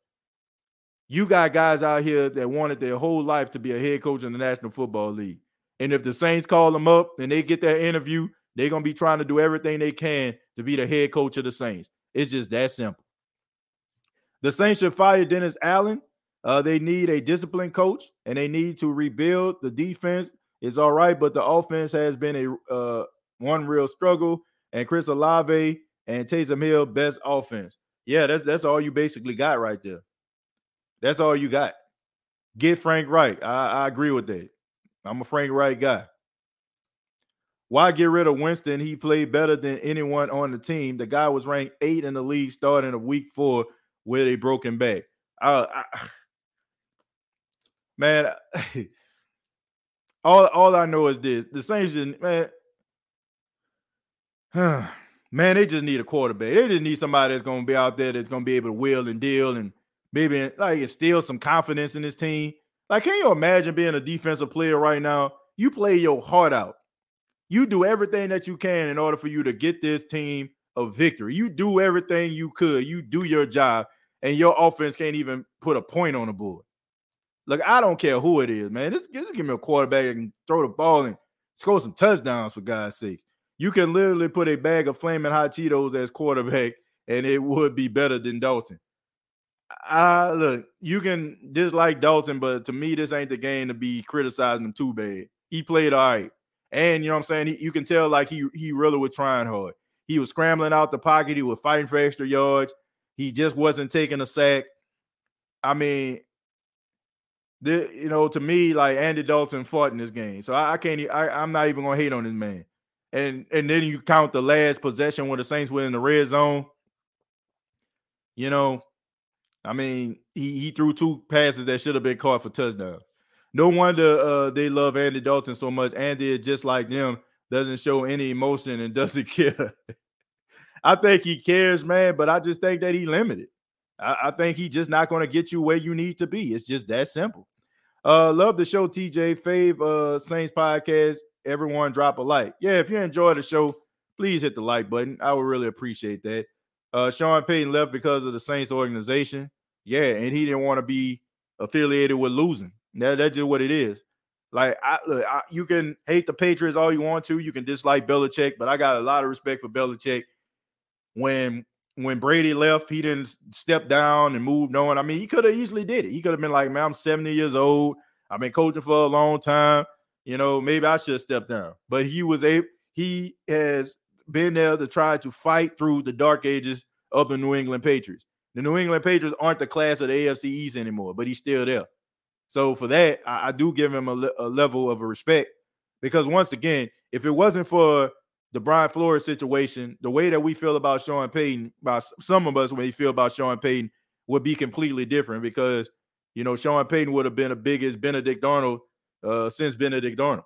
You got guys out here that wanted their whole life to be a head coach in the National Football League. And if the Saints call them up and they get that interview, they're gonna be trying to do everything they can to be the head coach of the Saints. It's just that simple. The Saints should fire Dennis Allen uh, they need a disciplined coach and they need to rebuild. The defense is all right, but the offense has been a uh, one real struggle. And Chris Olave and Taysom Hill, best offense. Yeah, that's that's all you basically got right there. That's all you got. Get Frank Reich. I, I agree with that. I'm a Frank Reich guy. Why get rid of Winston? He played better than anyone on the team. The guy was ranked eight in the league starting of week four with a broken back. Uh, I, man. all all I know is this: the Saints just man, man, they just need a quarterback. They just need somebody that's gonna be out there that's gonna be able to wheel and deal and maybe like instill some confidence in this team. Like, can you imagine being a defensive player right now? You play your heart out. You do everything that you can in order for you to get this team a victory. You do everything you could. You do your job, and your offense can't even put a point on the board. Look, I don't care who it is, man. Just, just give me a quarterback and throw the ball and score some touchdowns for God's sake. You can literally put a bag of flaming hot Cheetos as quarterback, and it would be better than Dalton. I look, you can dislike Dalton, but to me, this ain't the game to be criticizing him too bad. He played all right. And you know what I'm saying? He, you can tell like he he really was trying hard. He was scrambling out the pocket, he was fighting for extra yards. He just wasn't taking a sack. I mean, the, you know, to me, like Andy Dalton fought in this game, so I, I can't. I, I'm not even gonna hate on this man. And and then you count the last possession when the Saints were in the red zone. You know, I mean, he he threw two passes that should have been caught for touchdowns. No wonder uh, they love Andy Dalton so much. Andy just like them, doesn't show any emotion and doesn't care. I think he cares, man, but I just think that he limited. I, I think he's just not going to get you where you need to be. It's just that simple. Uh, love the show, TJ. Fave uh Saints podcast. Everyone drop a like. Yeah, if you enjoy the show, please hit the like button. I would really appreciate that. Uh, Sean Payton left because of the Saints organization. Yeah, and he didn't want to be affiliated with losing. That, that's just what it is. Like I, look, I, you can hate the Patriots all you want to. You can dislike Belichick, but I got a lot of respect for Belichick. When when Brady left, he didn't step down and moved on. I mean, he could have easily did it. He could have been like, man, I'm 70 years old. I've been coaching for a long time. You know, maybe I should step down. But he was a he has been there to try to fight through the dark ages of the New England Patriots. The New England Patriots aren't the class of the AFC East anymore, but he's still there. So for that, I, I do give him a, le- a level of respect because once again, if it wasn't for the Brian Flores situation, the way that we feel about Sean Payton, by some of us when we feel about Sean Payton, would be completely different because you know Sean Payton would have been the biggest Benedict Arnold uh, since Benedict Arnold.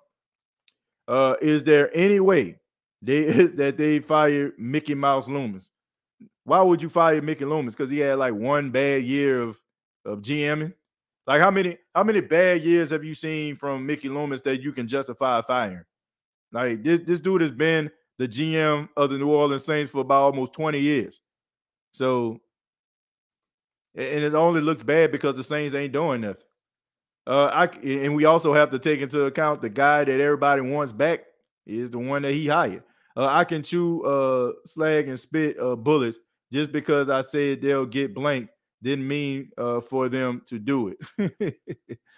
Uh, is there any way they that they fired Mickey Mouse Loomis? Why would you fire Mickey Loomis? Because he had like one bad year of of GMing. Like how many how many bad years have you seen from Mickey Loomis that you can justify firing? Like this, this dude has been the GM of the New Orleans Saints for about almost 20 years. So, and it only looks bad because the Saints ain't doing nothing. Uh, I and we also have to take into account the guy that everybody wants back is the one that he hired. Uh, I can chew uh slag and spit uh bullets just because I said they'll get blank didn't mean uh, for them to do it.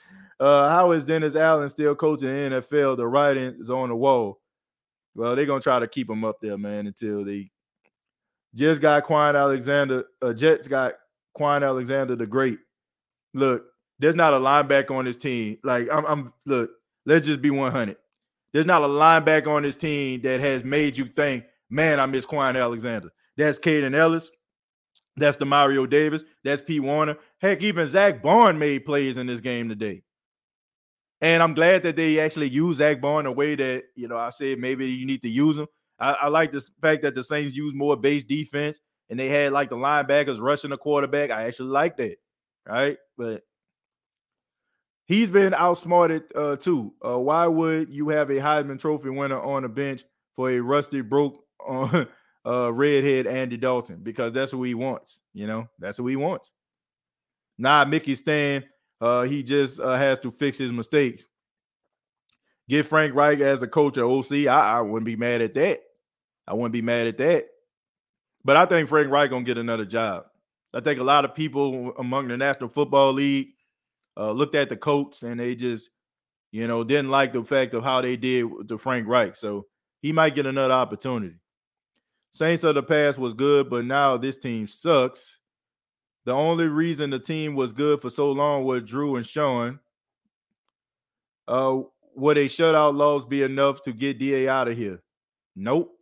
uh, how is Dennis Allen still coaching the NFL? The writing is on the wall. Well, they're gonna try to keep him up there, man, until they just got Kwon Alexander. Uh, Jets got Kwon Alexander the Great. Look, there's not a linebacker on this team. Like I'm, I'm look. Let's just be 100. There's not a linebacker on this team that has made you think, man, I miss Kwon Alexander. That's Kaden Elliss. That's Demario Davis. That's P. Werner. Heck, even Zack Baun made plays in this game today. And I'm glad that they actually use Zack Baun a way that, you know, I said maybe you need to use him. I, I like the fact that the Saints use more base defense and they had like the linebackers rushing the quarterback. I actually like that. Right. But he's been outsmarted uh, too. Uh, why would you have a Heisman Trophy winner on the bench for a rusty, broke, uh, uh, redhead Andy Dalton? Because that's who he wants. You know, that's who he wants. Nah, Mickey Stan, uh, he just uh, has to fix his mistakes. Get Frank Reich as a coach at OC. I, I wouldn't be mad at that. I wouldn't be mad at that. But I think Frank Reich gonna get another job. I think a lot of people among the National Football League uh, looked at the coach and they just, you know, didn't like the fact of how they did to Frank Reich. So he might get another opportunity. Saints of the past was good, but now this team sucks. The only reason the team was good for so long was Drew and Sean. Uh, would a shutout loss be enough to get DA out of here? Nope.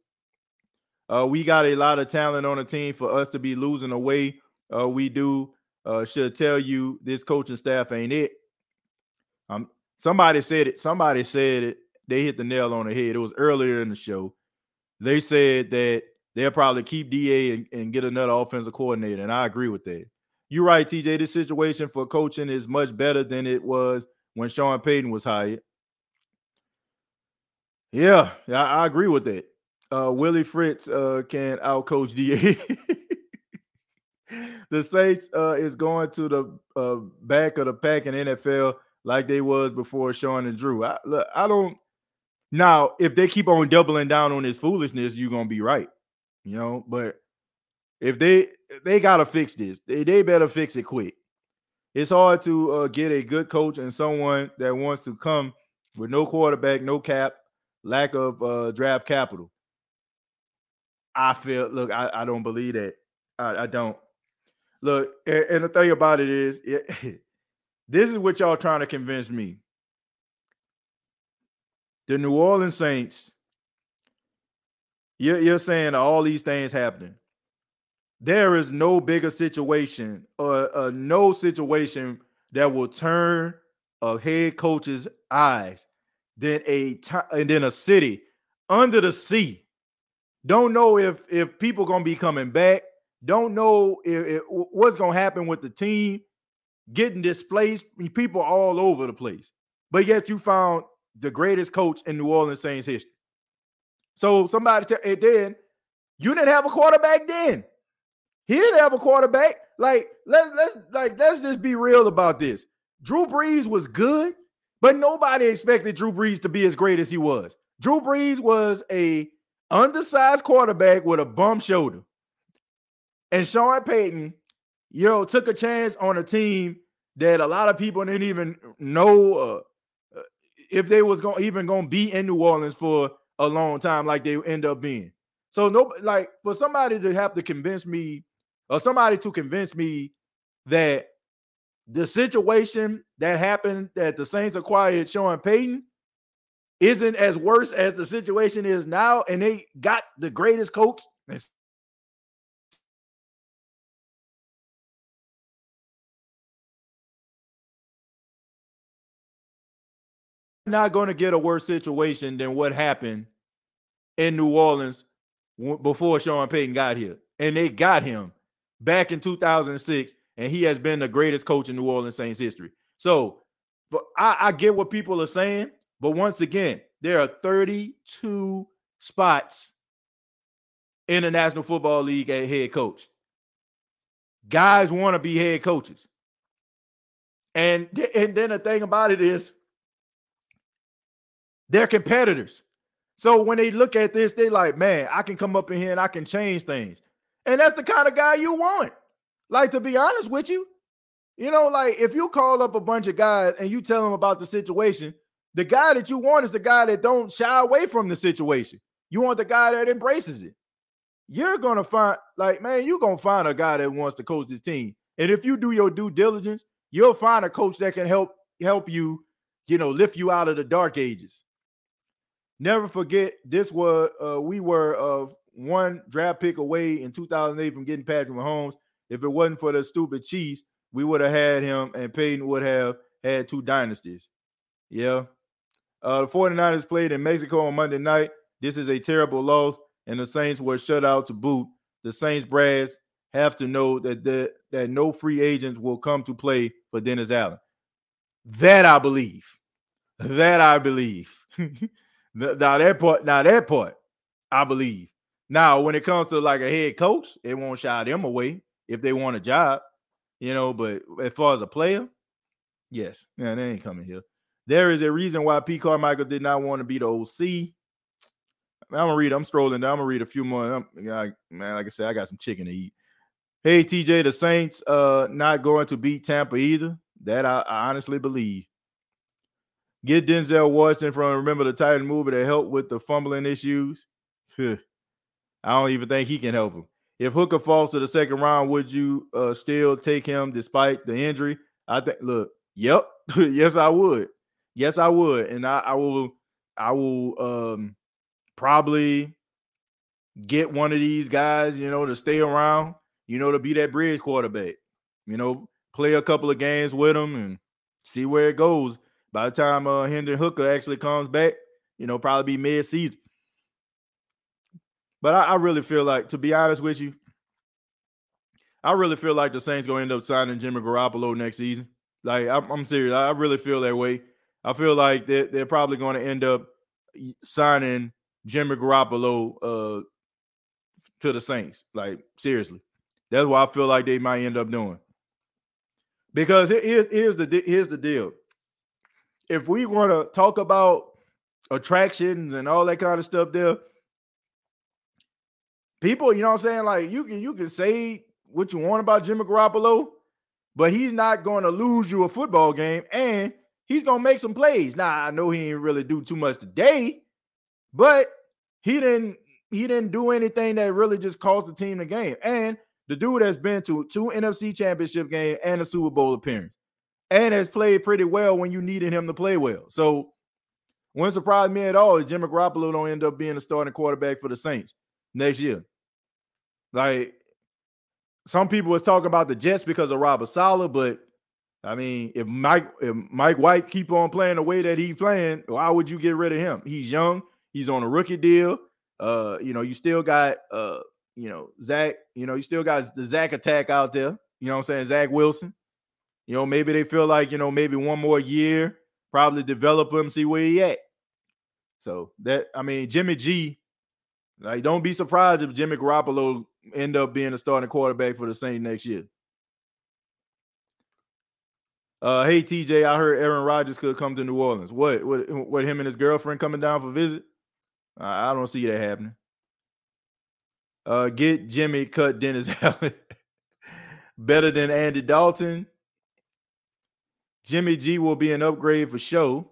Uh, we got a lot of talent on the team for us to be losing away. Uh, we do uh, should tell you this coaching staff ain't it. Um, somebody said it. Somebody said it. They hit the nail on the head. It was earlier in the show. They said that they'll probably keep Da and, and get another offensive coordinator, and I agree with that. You're right, TJ. This situation for coaching is much better than it was when Sean Payton was hired. Yeah, I, I agree with that. Uh, Willie Fritz uh, can outcoach Da. the Saints uh, is going to the uh, back of the pack in NFL like they was before Sean and Drew. I, look, I don't. Now, if they keep on doubling down on this foolishness, you're gonna be right, you know. But if they they gotta fix this, they, they better fix it quick. It's hard to uh, get a good coach and someone that wants to come with no quarterback, no cap, lack of uh, draft capital. I feel. Look, I, I don't believe that. I, I don't. Look, and, the thing about it is, it, this is what y'all trying to convince me. The New Orleans Saints, you're, you're saying all these things happening. There is no bigger situation or no situation that will turn a head coach's eyes than a t- and then a city under the sea. Don't know if if people gonna be coming back. Don't know if, if, what's going to happen with the team getting displaced. People all over the place, but yet you found the greatest coach in New Orleans Saints history. So somebody tell then you didn't have a quarterback then. He didn't have a quarterback. Like let let's like let's just be real about this. Drew Brees was good, but nobody expected Drew Brees to be as great as he was. Drew Brees was a undersized quarterback with a bum shoulder. And Sean Payton, you know, took a chance on a team that a lot of people didn't even know uh, if they was going even going to be in New Orleans for a long time, like they end up being. So no, like for somebody to have to convince me, or somebody to convince me that the situation that happened that the Saints acquired Sean Payton isn't as worse as the situation is now, and they got the greatest coach not going to get a worse situation than what happened in New Orleans before Sean Payton got here. And they got him back in 2006, and he has been the greatest coach in New Orleans Saints history. So I, I get what people are saying, but once again, there are 32 spots in the National Football League at head coach. Guys want to be head coaches. And, and then the thing about it is, they're competitors. So when they look at this, they like, man, I can come up in here and I can change things. And that's the kind of guy you want. Like to be honest with you, you know, like if you call up a bunch of guys and you tell them about the situation, the guy that you want is the guy that don't shy away from the situation. You want the guy that embraces it. You're gonna find, like, man, you're gonna find a guy that wants to coach this team. And if you do your due diligence, you'll find a coach that can help help you, you know, lift you out of the dark ages. Never forget, this was uh, we were uh, one draft pick away in 2008 from getting Patrick Mahomes. If it wasn't for the stupid Chiefs, we would have had him, and Payton would have had two dynasties. Yeah. Uh, the 49ers played in Mexico on Monday night. This is a terrible loss, and the Saints were shut out to boot. The Saints brass have to know that the, that no free agents will come to play for Dennis Allen. That I believe. That I believe. now that part, now that part, I believe. Now, when it comes to like a head coach, it won't shy them away if they want a job, you know. But as far as a player, yes, man, they ain't coming here. There is a reason why P. Carmichael did not want to be the OC. I'm gonna read. I'm strolling down. I'm gonna read a few more. I'm, man, like I said, I got some chicken to eat. Hey, TJ, the Saints uh not going to beat Tampa either. That I, I honestly believe. Get Denzel Washington from Remember the Titan movie to help with the fumbling issues. I don't even think he can help him. If Hooker falls to the second round, would you uh, still take him despite the injury? I think. Look, yep, yes, I would. Yes, I would, and I, I will. I will um, probably get one of these guys, you know, to stay around, you know, to be that bridge quarterback. You know, play a couple of games with him and see where it goes. By the time uh Hendon Hooker actually comes back, you know, probably be mid-season. But I, I, really feel like, to be honest with you, I really feel like the Saints gonna end up signing Jimmy Garoppolo next season. Like I'm, I'm serious. I really feel that way. I feel like they're, they're probably going to end up signing Jimmy Garoppolo uh, to the Saints. Like seriously, that's what I feel like they might end up doing. Because here, here's the here's the deal. If we want to talk about attractions and all that kind of stuff, there, people, you know what I'm saying? Like you can you can say what you want about Jimmy Garoppolo, but he's not going to lose you a football game, and he's gonna make some plays. Now I know he didn't really do too much today, but he didn't he didn't do anything that really just caused the team the game. And the dude has been to two NFC championship game and a Super Bowl appearance, and has played pretty well when you needed him to play well. So wouldn't surprise me at all if Jimmy Garoppolo don't end up being a starting quarterback for the Saints next year. Like some people was talking about the Jets because of Robert Saleh, but I mean, if Mike if Mike White keep on playing the way that he's playing, why would you get rid of him? He's young. He's on a rookie deal. Uh, you know, you still got uh, you know, Zach. You know, you still got the Zach attack out there. You know what I'm saying? Zach Wilson. You know, maybe they feel like you know maybe one more year, probably develop him, see where he at. So that I mean, Jimmy G. Like, don't be surprised if Jimmy Garoppolo end up being a starting quarterback for the Saints next year. Uh, hey TJ, I heard Aaron Rodgers could come to New Orleans. What? What? What? Him and his girlfriend coming down for visit? I don't see that happening. Uh, get Jimmy cut Dennis Allen better than Andy Dalton. Jimmy G will be an upgrade for show.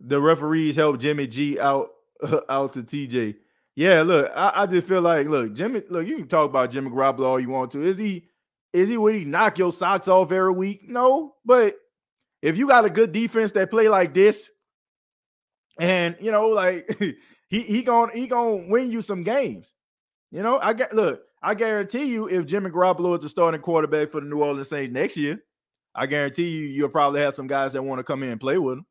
The referees help Jimmy G out out to TJ. Yeah, look, I, I just feel like look, Jimmy. Look, you can talk about Jimmy Garoppolo all you want to. Is he? Is he would he knock your socks off every week? No, but if you got a good defense that play like this, and you know, like he he gonna he gonna win you some games. You know, I get look, I guarantee you, if Jimmy Garoppolo is the starting quarterback for the New Orleans Saints next year, I guarantee you, you'll probably have some guys that want to come in and play with him.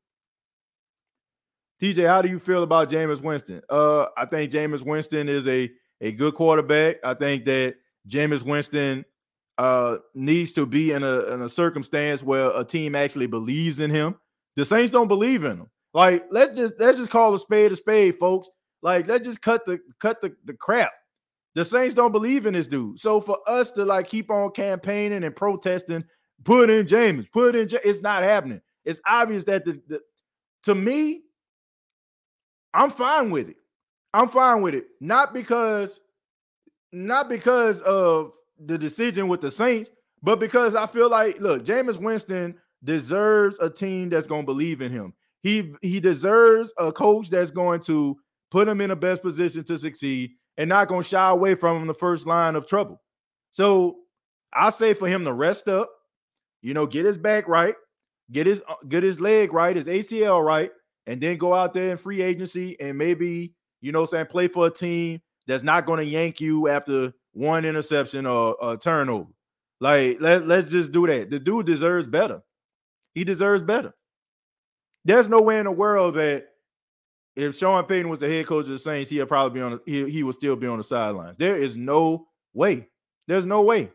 TJ, how do you feel about Jameis Winston? Uh, I think Jameis Winston is a a good quarterback. I think that Jameis Winston uh, needs to be in a in a circumstance where a team actually believes in him. The Saints don't believe in him. Like let's just let's just call a spade a spade, folks. Like let's just cut the cut the, the crap. The Saints don't believe in this dude. So for us to like keep on campaigning and protesting, put in James, put in, it's not happening. It's obvious that the, the to me, I'm fine with it. I'm fine with it. Not because, not because of the decision with the Saints, but because I feel like, look, Jameis Winston deserves a team that's going to believe in him. He he deserves a coach that's going to put him in the best position to succeed and not going to shy away from him the first line of trouble. So I say for him to rest up, you know, get his back right, get his uh, get his leg right, his ACL right, and then go out there in free agency and maybe, you know, saying play for a team that's not going to yank you after one interception or a turnover. Like, let, let's just do that. The dude deserves better. He deserves better. There's no way in the world that if Sean Payton was the head coach of the Saints, he'd probably be on. He, he would still be on the sidelines. There is no way. There's no way.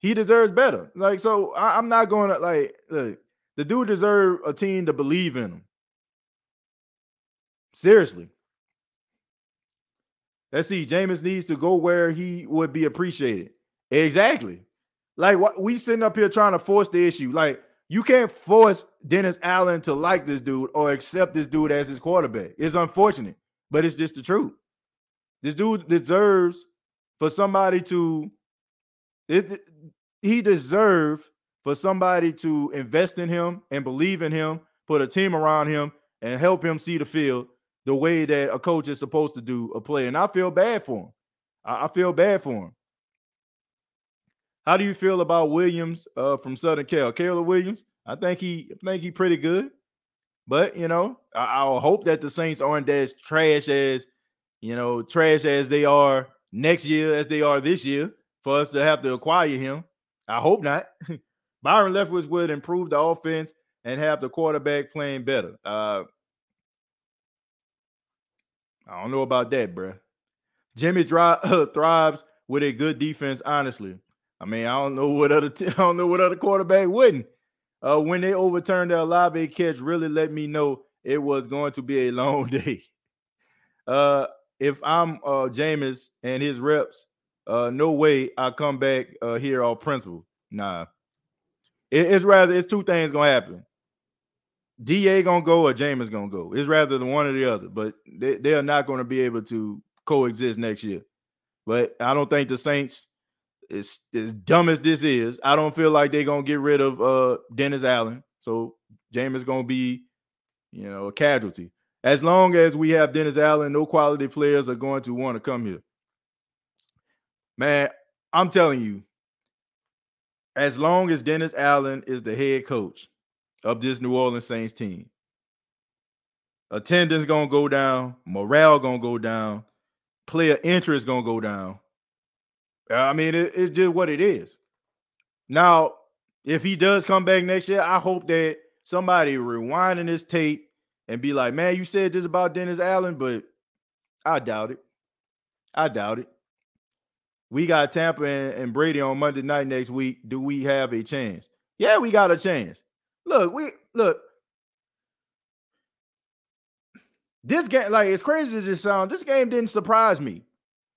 He deserves better. Like so, I, am not going to like. Look, the dude deserve a team to believe in him. Seriously. Let's see. Jameis needs to go where he would be appreciated. Exactly. Like what we sitting up here trying to force the issue. Like you can't force Dennis Allen to like this dude or accept this dude as his quarterback. It's unfortunate, but it's just the truth. This dude deserves for somebody to it, he deserves for somebody to invest in him and believe in him, put a team around him, and help him see the field the way that a coach is supposed to do a play. And I feel bad for him. I, feel bad for him. How do you feel about Williams uh, from Southern Cal? Caleb Williams, I think he I think he pretty good. But you know, I, I hope that the Saints aren't as trash as you know, trash as they are next year as they are this year for us to have to acquire him. I hope not. Byron Leftwich would improve the offense and have the quarterback playing better. Uh, I don't know about that, bro. Jimmy dri- thrives with a good defense, honestly. I mean, I don't know what other t- I don't know what other quarterback wouldn't. Uh, when they overturned the Olave catch, really let me know it was going to be a long day. Uh, if I'm uh Jameis and his reps, uh, no way I come back uh here on principle. Nah, it, it's rather it's two things gonna happen. Da gonna go or Jameis gonna go. It's rather the one or the other, but they, they are not gonna be able to coexist next year. But I don't think the Saints as, as dumb as this is, I don't feel like they're gonna get rid of uh Dennis Allen. So Jameis gonna be, you know, a casualty. As long as we have Dennis Allen, no quality players are going to want to come here. Man, I'm telling you, as long as Dennis Allen is the head coach of this New Orleans Saints team, attendance gonna go down, morale gonna go down, player interest gonna go down. I mean, it, it's just what it is. Now, if he does come back next year, I hope that somebody rewinding this tape and be like, man, you said this about Dennis Allen, but I doubt it. I doubt it. We got Tampa and, and Brady on Monday night next week. Do we have a chance? Yeah, we got a chance. Look, we look. This game, like it's crazy to sound, this game didn't surprise me.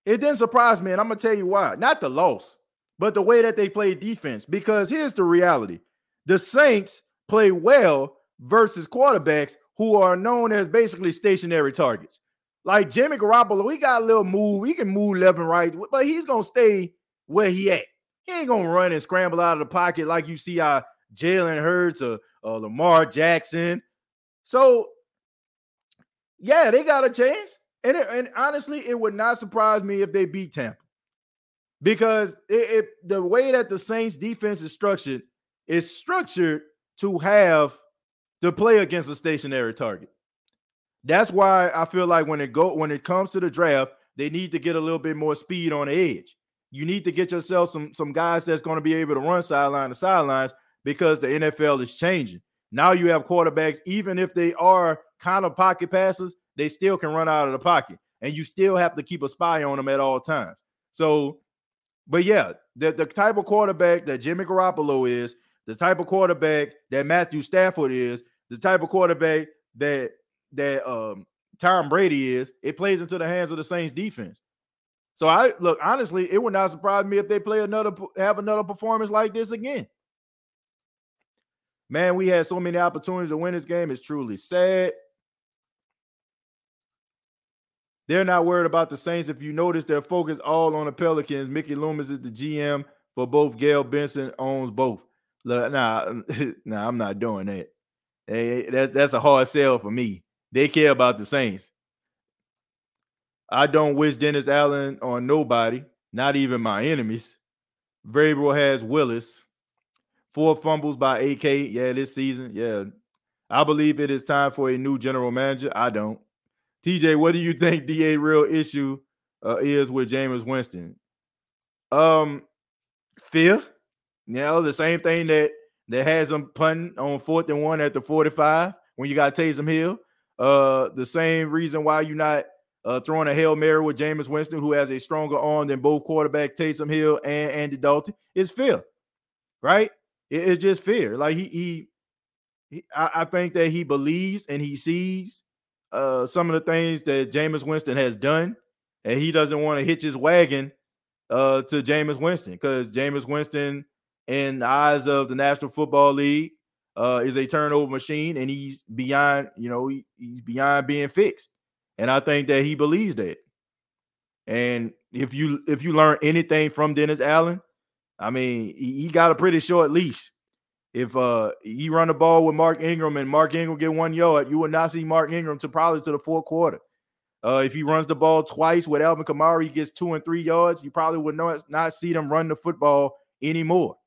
It didn't surprise me, and I'm gonna tell you why. Not the loss, but the way that they played defense. Because here's the reality: the Saints play well versus quarterbacks who are known as basically stationary targets. Like Jimmy Garoppolo, he got a little move. He can move left and right, but he's gonna stay where he at. He ain't gonna run and scramble out of the pocket like you see our Jalen Hurts or, or Lamar Jackson. So, yeah, they got a chance. And, it, and honestly, it would not surprise me if they beat Tampa because it, it, the way that the Saints defense is structured is structured to have to play against a stationary target. That's why I feel like when it go when it comes to the draft, they need to get a little bit more speed on the edge. You need to get yourself some some guys that's going to be able to run sideline to sidelines because the NFL is changing. Now you have quarterbacks, even if they are kind of pocket passes, they still can run out of the pocket, and you still have to keep a spy on them at all times. So, but yeah, the, the type of quarterback that Jimmy Garoppolo is, the type of quarterback that Matthew Stafford is, the type of quarterback that that um Tom Brady is, it plays into the hands of the Saints defense. So I look honestly, it would not surprise me if they play another have another performance like this again. Man, we had so many opportunities to win this game. It's truly sad. They're not worried about the Saints. If you notice, their focus all on the Pelicans. Mickey Loomis is the GM for both. Gayle Benson owns both. Nah, nah, I'm not doing that. Hey, that. That's a hard sell for me. They care about the Saints. I don't wish Dennis Allen on nobody, not even my enemies. Vrabel has Willis. Four fumbles by AK. Yeah, this season. Yeah. I believe it is time for a new general manager. I don't. TJ, what do you think the real issue uh, is with Jameis Winston? Um, fear. You know, the same thing that that has him punting on fourth and one at the 45 when you got Taysom Hill. Uh, the same reason why you're not uh, throwing a Hail Mary with Jameis Winston, who has a stronger arm than both quarterback Taysom Hill and Andy Dalton, is fear, right? It, it's just fear. Like he, he, he I, I, think that he believes and he sees uh, some of the things that Jameis Winston has done, and he doesn't want to hitch his wagon uh, to Jameis Winston because Jameis Winston, in the eyes of the National Football League, uh, is a turnover machine, and he's beyond, you know, he, he's beyond being fixed. And I think that he believes that. And if you if you learn anything from Dennis Allen, I mean, he, he got a pretty short leash. If uh he run the ball with Mark Ingram and Mark Ingram get one yard, you will not see Mark Ingram to probably to the fourth quarter. Uh, if he runs the ball twice with Alvin Kamara, he gets two and three yards. You probably would not not see them run the football anymore.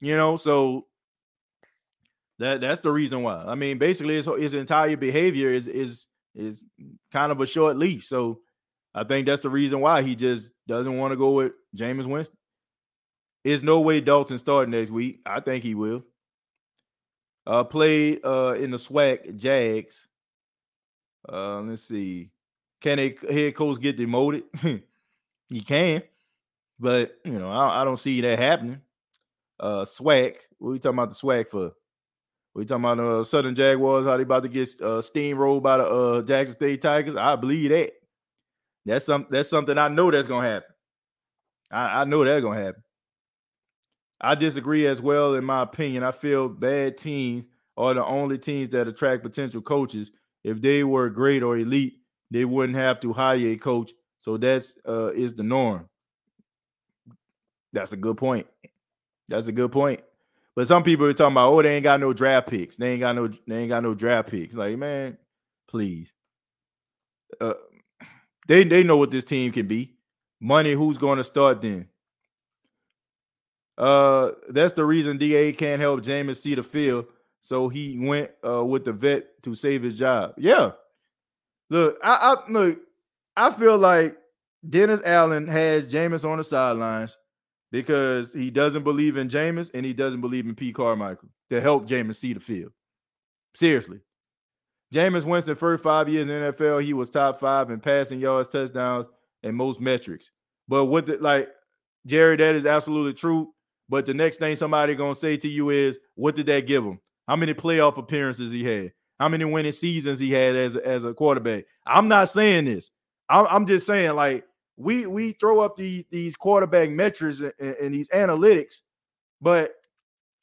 You know, so that that's the reason why. I mean, basically, his, his entire behavior is is is kind of a short leash. So I think that's the reason why he just doesn't want to go with Jameis Winston. There's no way Dalton starting next week. I think he will. Uh played uh in the SWAC Jags. Uh let's see. Can a head coach get demoted? he can, but you know, I, I, don't see that happening. Uh SWAC. What are you talking about the SWAC for? We talking about uh, Southern Jaguars, how they about to get uh, steamrolled by the uh, Jackson State Tigers. I believe that. That's some that's something I know that's gonna happen. I, I know that's gonna happen. I disagree as well, in my opinion. I feel bad teams are the only teams that attract potential coaches. If they were great or elite, they wouldn't have to hire a coach. So that's uh is the norm. That's a good point. That's a good point. But some people are talking about, oh, they ain't got no draft picks. They ain't got no, they ain't got no draft picks. Like, man, please. Uh, they they know what this team can be. Money, who's going to start then? Uh, that's the reason DA can't help Jameis see the field. So he went uh with the vet to save his job. Yeah. Look, I, I look, I feel like Dennis Allen has Jameis on the sidelines because he doesn't believe in Jameis and he doesn't believe in P. Carmichael to help Jameis see the field. Seriously. Jameis Winston, first five years in the NFL, he was top five in passing yards, touchdowns, and most metrics. But what the like, Jerry, that is absolutely true. But the next thing somebody gonna say to you is, what did that give him? How many playoff appearances he had? How many winning seasons he had as, as a quarterback? I'm not saying this. I'm, I'm just saying, like, we we throw up these these quarterback metrics and, and, these analytics, but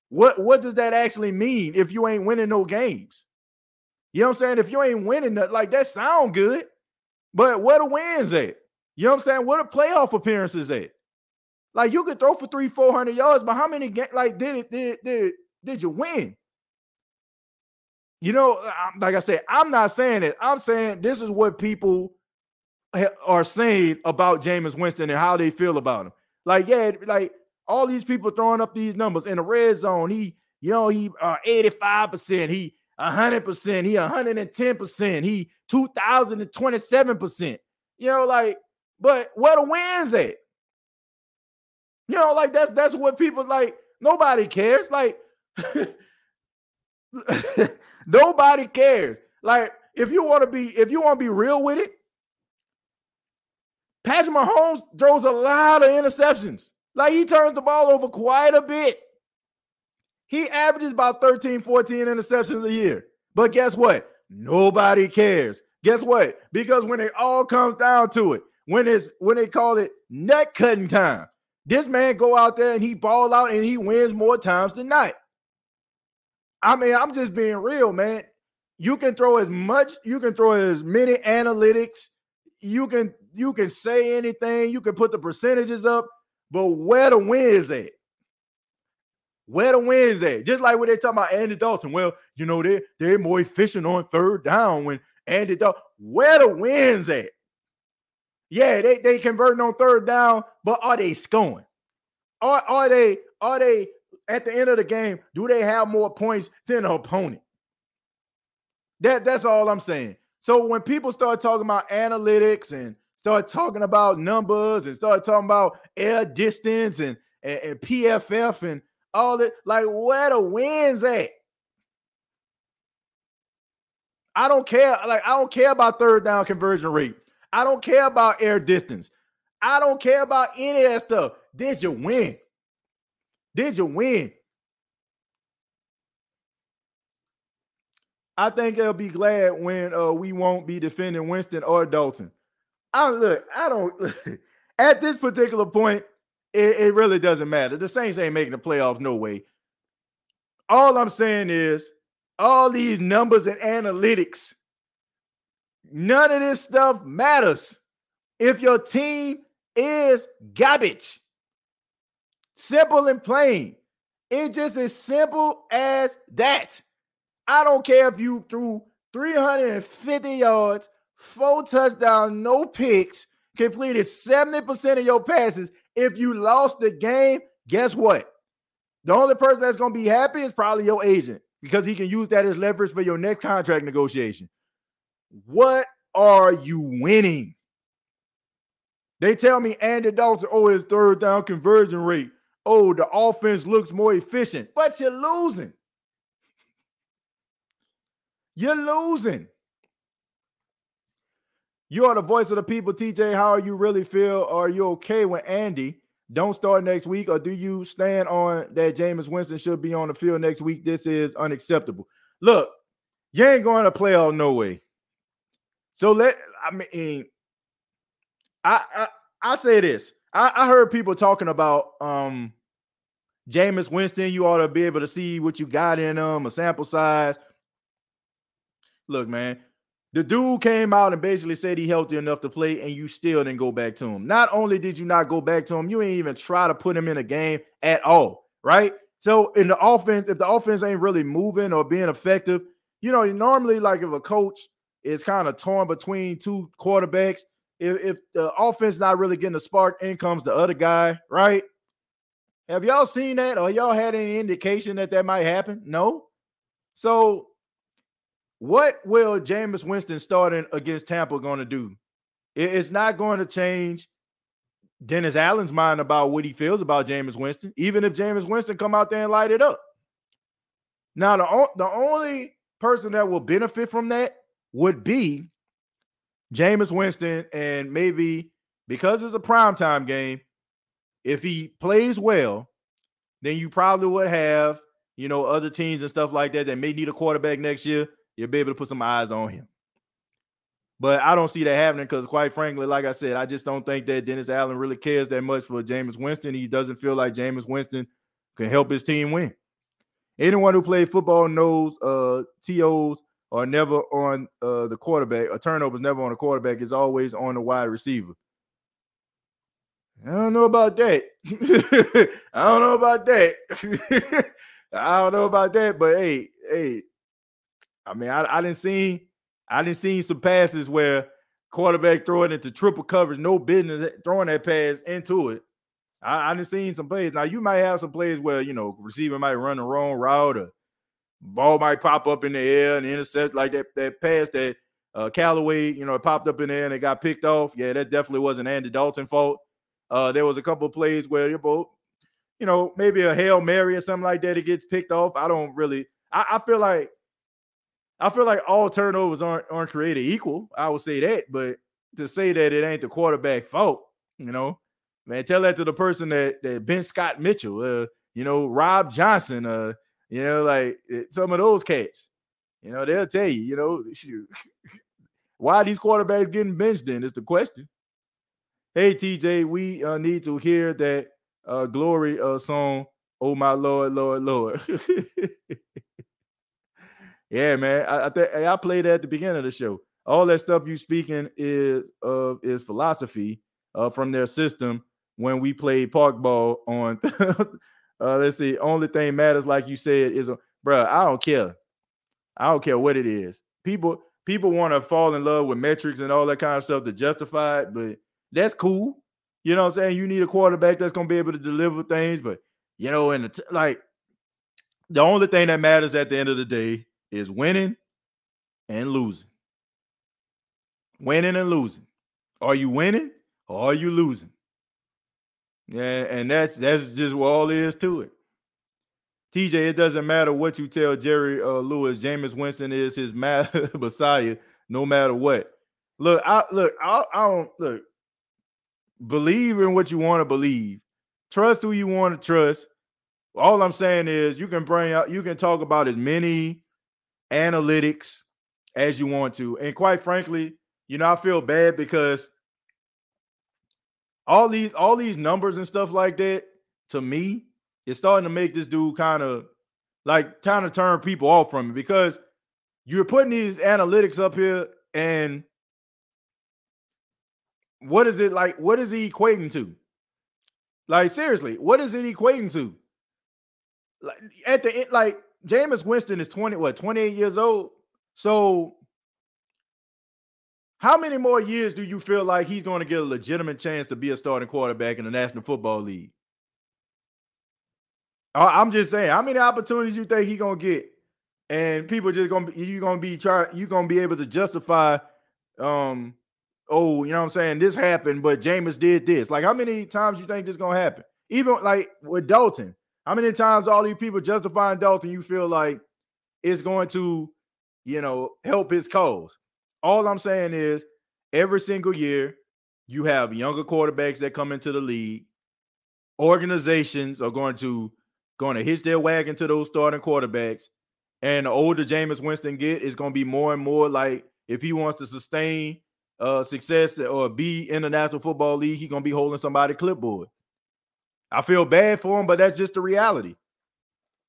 what what does that actually mean if you ain't winning no games? You know what I'm saying? If you ain't winning, that, like that sound good, but where the wins at? You know what I'm saying? What the playoff appearances at? Like you could throw for three, four hundred yards, but how many games? Like did it did did did you win? You know, like I said, I'm not saying it. I'm saying this is what people are saying about Jameis Winston and how they feel about him. Like, yeah, like all these people throwing up these numbers in the red zone. He, you know, he uh 85%, he 100%, he 110%, he 2027%. You know, like, but where the wins at? You know, like that's that's what people like. Nobody cares. Like, nobody cares. Like, if you want to be, if you want to be real with it, Patrick Mahomes throws a lot of interceptions. Like he turns the ball over quite a bit. He averages about 13, 14 interceptions a year. But guess what? Nobody cares. Guess what? Because when it all comes down to it, when it's when they call it nut cutting time, this man go out there and he ball out and he wins more times than not. I mean, I'm just being real, man. You can throw as much, you can throw as many analytics you can you can say anything, you can put the percentages up, but where the wins at? Where the wins at? Just like when they talk about Andy Dalton. Well, you know, they they're more efficient on third down when Andy Dalton. Where the wins at? Yeah, they they converting on third down, but are they scoring? Are are they are they at the end of the game? Do they have more points than the opponent? That that's all I'm saying. So when people start talking about analytics and start talking about numbers and start talking about air distance and, and, and PFF and all that, like where the wins at? I don't care. Like I don't care about third down conversion rate. I don't care about air distance. I don't care about any of that stuff. Did you win? Did you win? I think they'll be glad when uh, we won't be defending Winston or Dalton. I look, I don't at this particular point, it, it really doesn't matter. The Saints ain't making the playoffs, no way. All I'm saying is all these numbers and analytics, none of this stuff matters if your team is garbage. Simple and plain. It's just as simple as that. I don't care if you threw 350 yards, four touchdowns, no picks, completed 70% of your passes. If you lost the game, guess what? The only person that's going to be happy is probably your agent because he can use that as leverage for your next contract negotiation. What are you winning? They tell me Andy Dalton, oh, his third down conversion rate. Oh, the offense looks more efficient, but you're losing. You're losing. You are the voice of the people, TJ. How are you really feel? Are you okay with Andy? Don't start next week, or do you stand on that Jameis Winston should be on the field next week? This is unacceptable. Look, you ain't going to play all no way. So let I mean, I I, I say this. I, I heard people talking about um Jameis Winston. You ought to be able to see what you got in them, a sample size look, man, the dude came out and basically said he healthy enough to play, and you still didn't go back to him. Not only did you not go back to him, you ain't even try to put him in a game at all, right? So in the offense, if the offense ain't really moving or being effective, you know, normally like if a coach is kind of torn between two quarterbacks, if, if the offense not really getting a spark, in comes the other guy, right? Have y'all seen that or y'all had any indication that that might happen? No. So what will Jameis Winston starting against Tampa going to do? It's not going to change Dennis Allen's mind about what he feels about Jameis Winston, even if Jameis Winston come out there and light it up. Now, the, the only person that will benefit from that would be Jameis Winston, and maybe because it's a primetime game, if he plays well, then you probably would have, you know, other teams and stuff like that that may need a quarterback next year you'll be able to put some eyes on him. But I don't see that happening because, quite frankly, like I said, I just don't think that Dennis Allen really cares that much for Jameis Winston. He doesn't feel like Jameis Winston can help his team win. Anyone who played football knows uh, TOs are never on uh, the quarterback. A turnover is never on the quarterback. It's always on the wide receiver. I don't know about that. I don't know about that. I don't know about that. But hey, hey, I mean, I, I didn't see I didn't see some passes where quarterback throwing into triple coverage, no business throwing that pass into it. I, didn't see some plays. Now you might have some plays where you know receiver might run the wrong route or ball might pop up in the air and intercept like that that pass that uh Callaway, you know, it popped up in there and it got picked off. Yeah, that definitely wasn't Andy Dalton fault. Uh there was a couple of plays where you're both, you know, maybe a Hail Mary or something like that, it gets picked off. I don't really I, I feel like I feel like all turnovers aren't aren't created equal. I would say that, but to say that it ain't the quarterback fault, you know, man, tell that to the person that that Ben Scott Mitchell, uh, you know, Rob Johnson, uh, you know, like eh, some of those cats, you know, they'll tell you, you know, why these quarterbacks getting benched? Then is the question. Hey TJ, we uh, need to hear that uh, glory uh, song. Oh my Lord, Lord, Lord. Yeah, man. I, I think I played at the beginning of the show. all that stuff you speaking is of uh, is philosophy uh, from their system when we played park ball on uh, let's see only thing matters like you said is a bro i don't care i don't care what it is people people want to fall in love with metrics and all that kind of stuff to justify it but that's cool you know what i'm saying you need a quarterback that's to be able to deliver things but you know and like the only thing that matters at the end of the day is winning and losing winning and losing are you winning or are you losing yeah, and that's that's just what all is to it. TJ, it doesn't matter what you tell Jerry uh, Lewis. Jameis Winston is his messiah, no matter what. Look, I look, I, I don't look. Believe in what you want to believe. Trust who you want to trust. All I'm saying is you can bring out, you can talk about as many analytics as you want to. And quite frankly, you know, I feel bad because all these all these numbers and stuff like that to me is starting to make this dude kind of like trying to turn people off from it. Because you're putting these analytics up here and what is it like what is he equating to? Like seriously what is it equating to? Like at the end like Jameis Winston is 20 what 28 years old so how many more years do you feel like he's going to get a legitimate chance to be a starting quarterback in the National Football League? I'm just saying, how many opportunities you think he's gonna get? And people just gonna be you gonna be trying you gonna be able to justify um oh, you know what I'm saying, this happened, but Jameis did this. Like how many times you think this gonna happen? Even like with Dalton, how many times all these people justifying Dalton, you feel like it's going to, you know, help his cause? All I'm saying is every single year you have younger quarterbacks that come into the league. Organizations are going to going to hitch their wagon to those starting quarterbacks. And the older Jameis Winston get, is going to be more and more like if he wants to sustain uh, success or be in the National Football League, he's going to be holding somebody clipboard. I feel bad for him, but that's just the reality.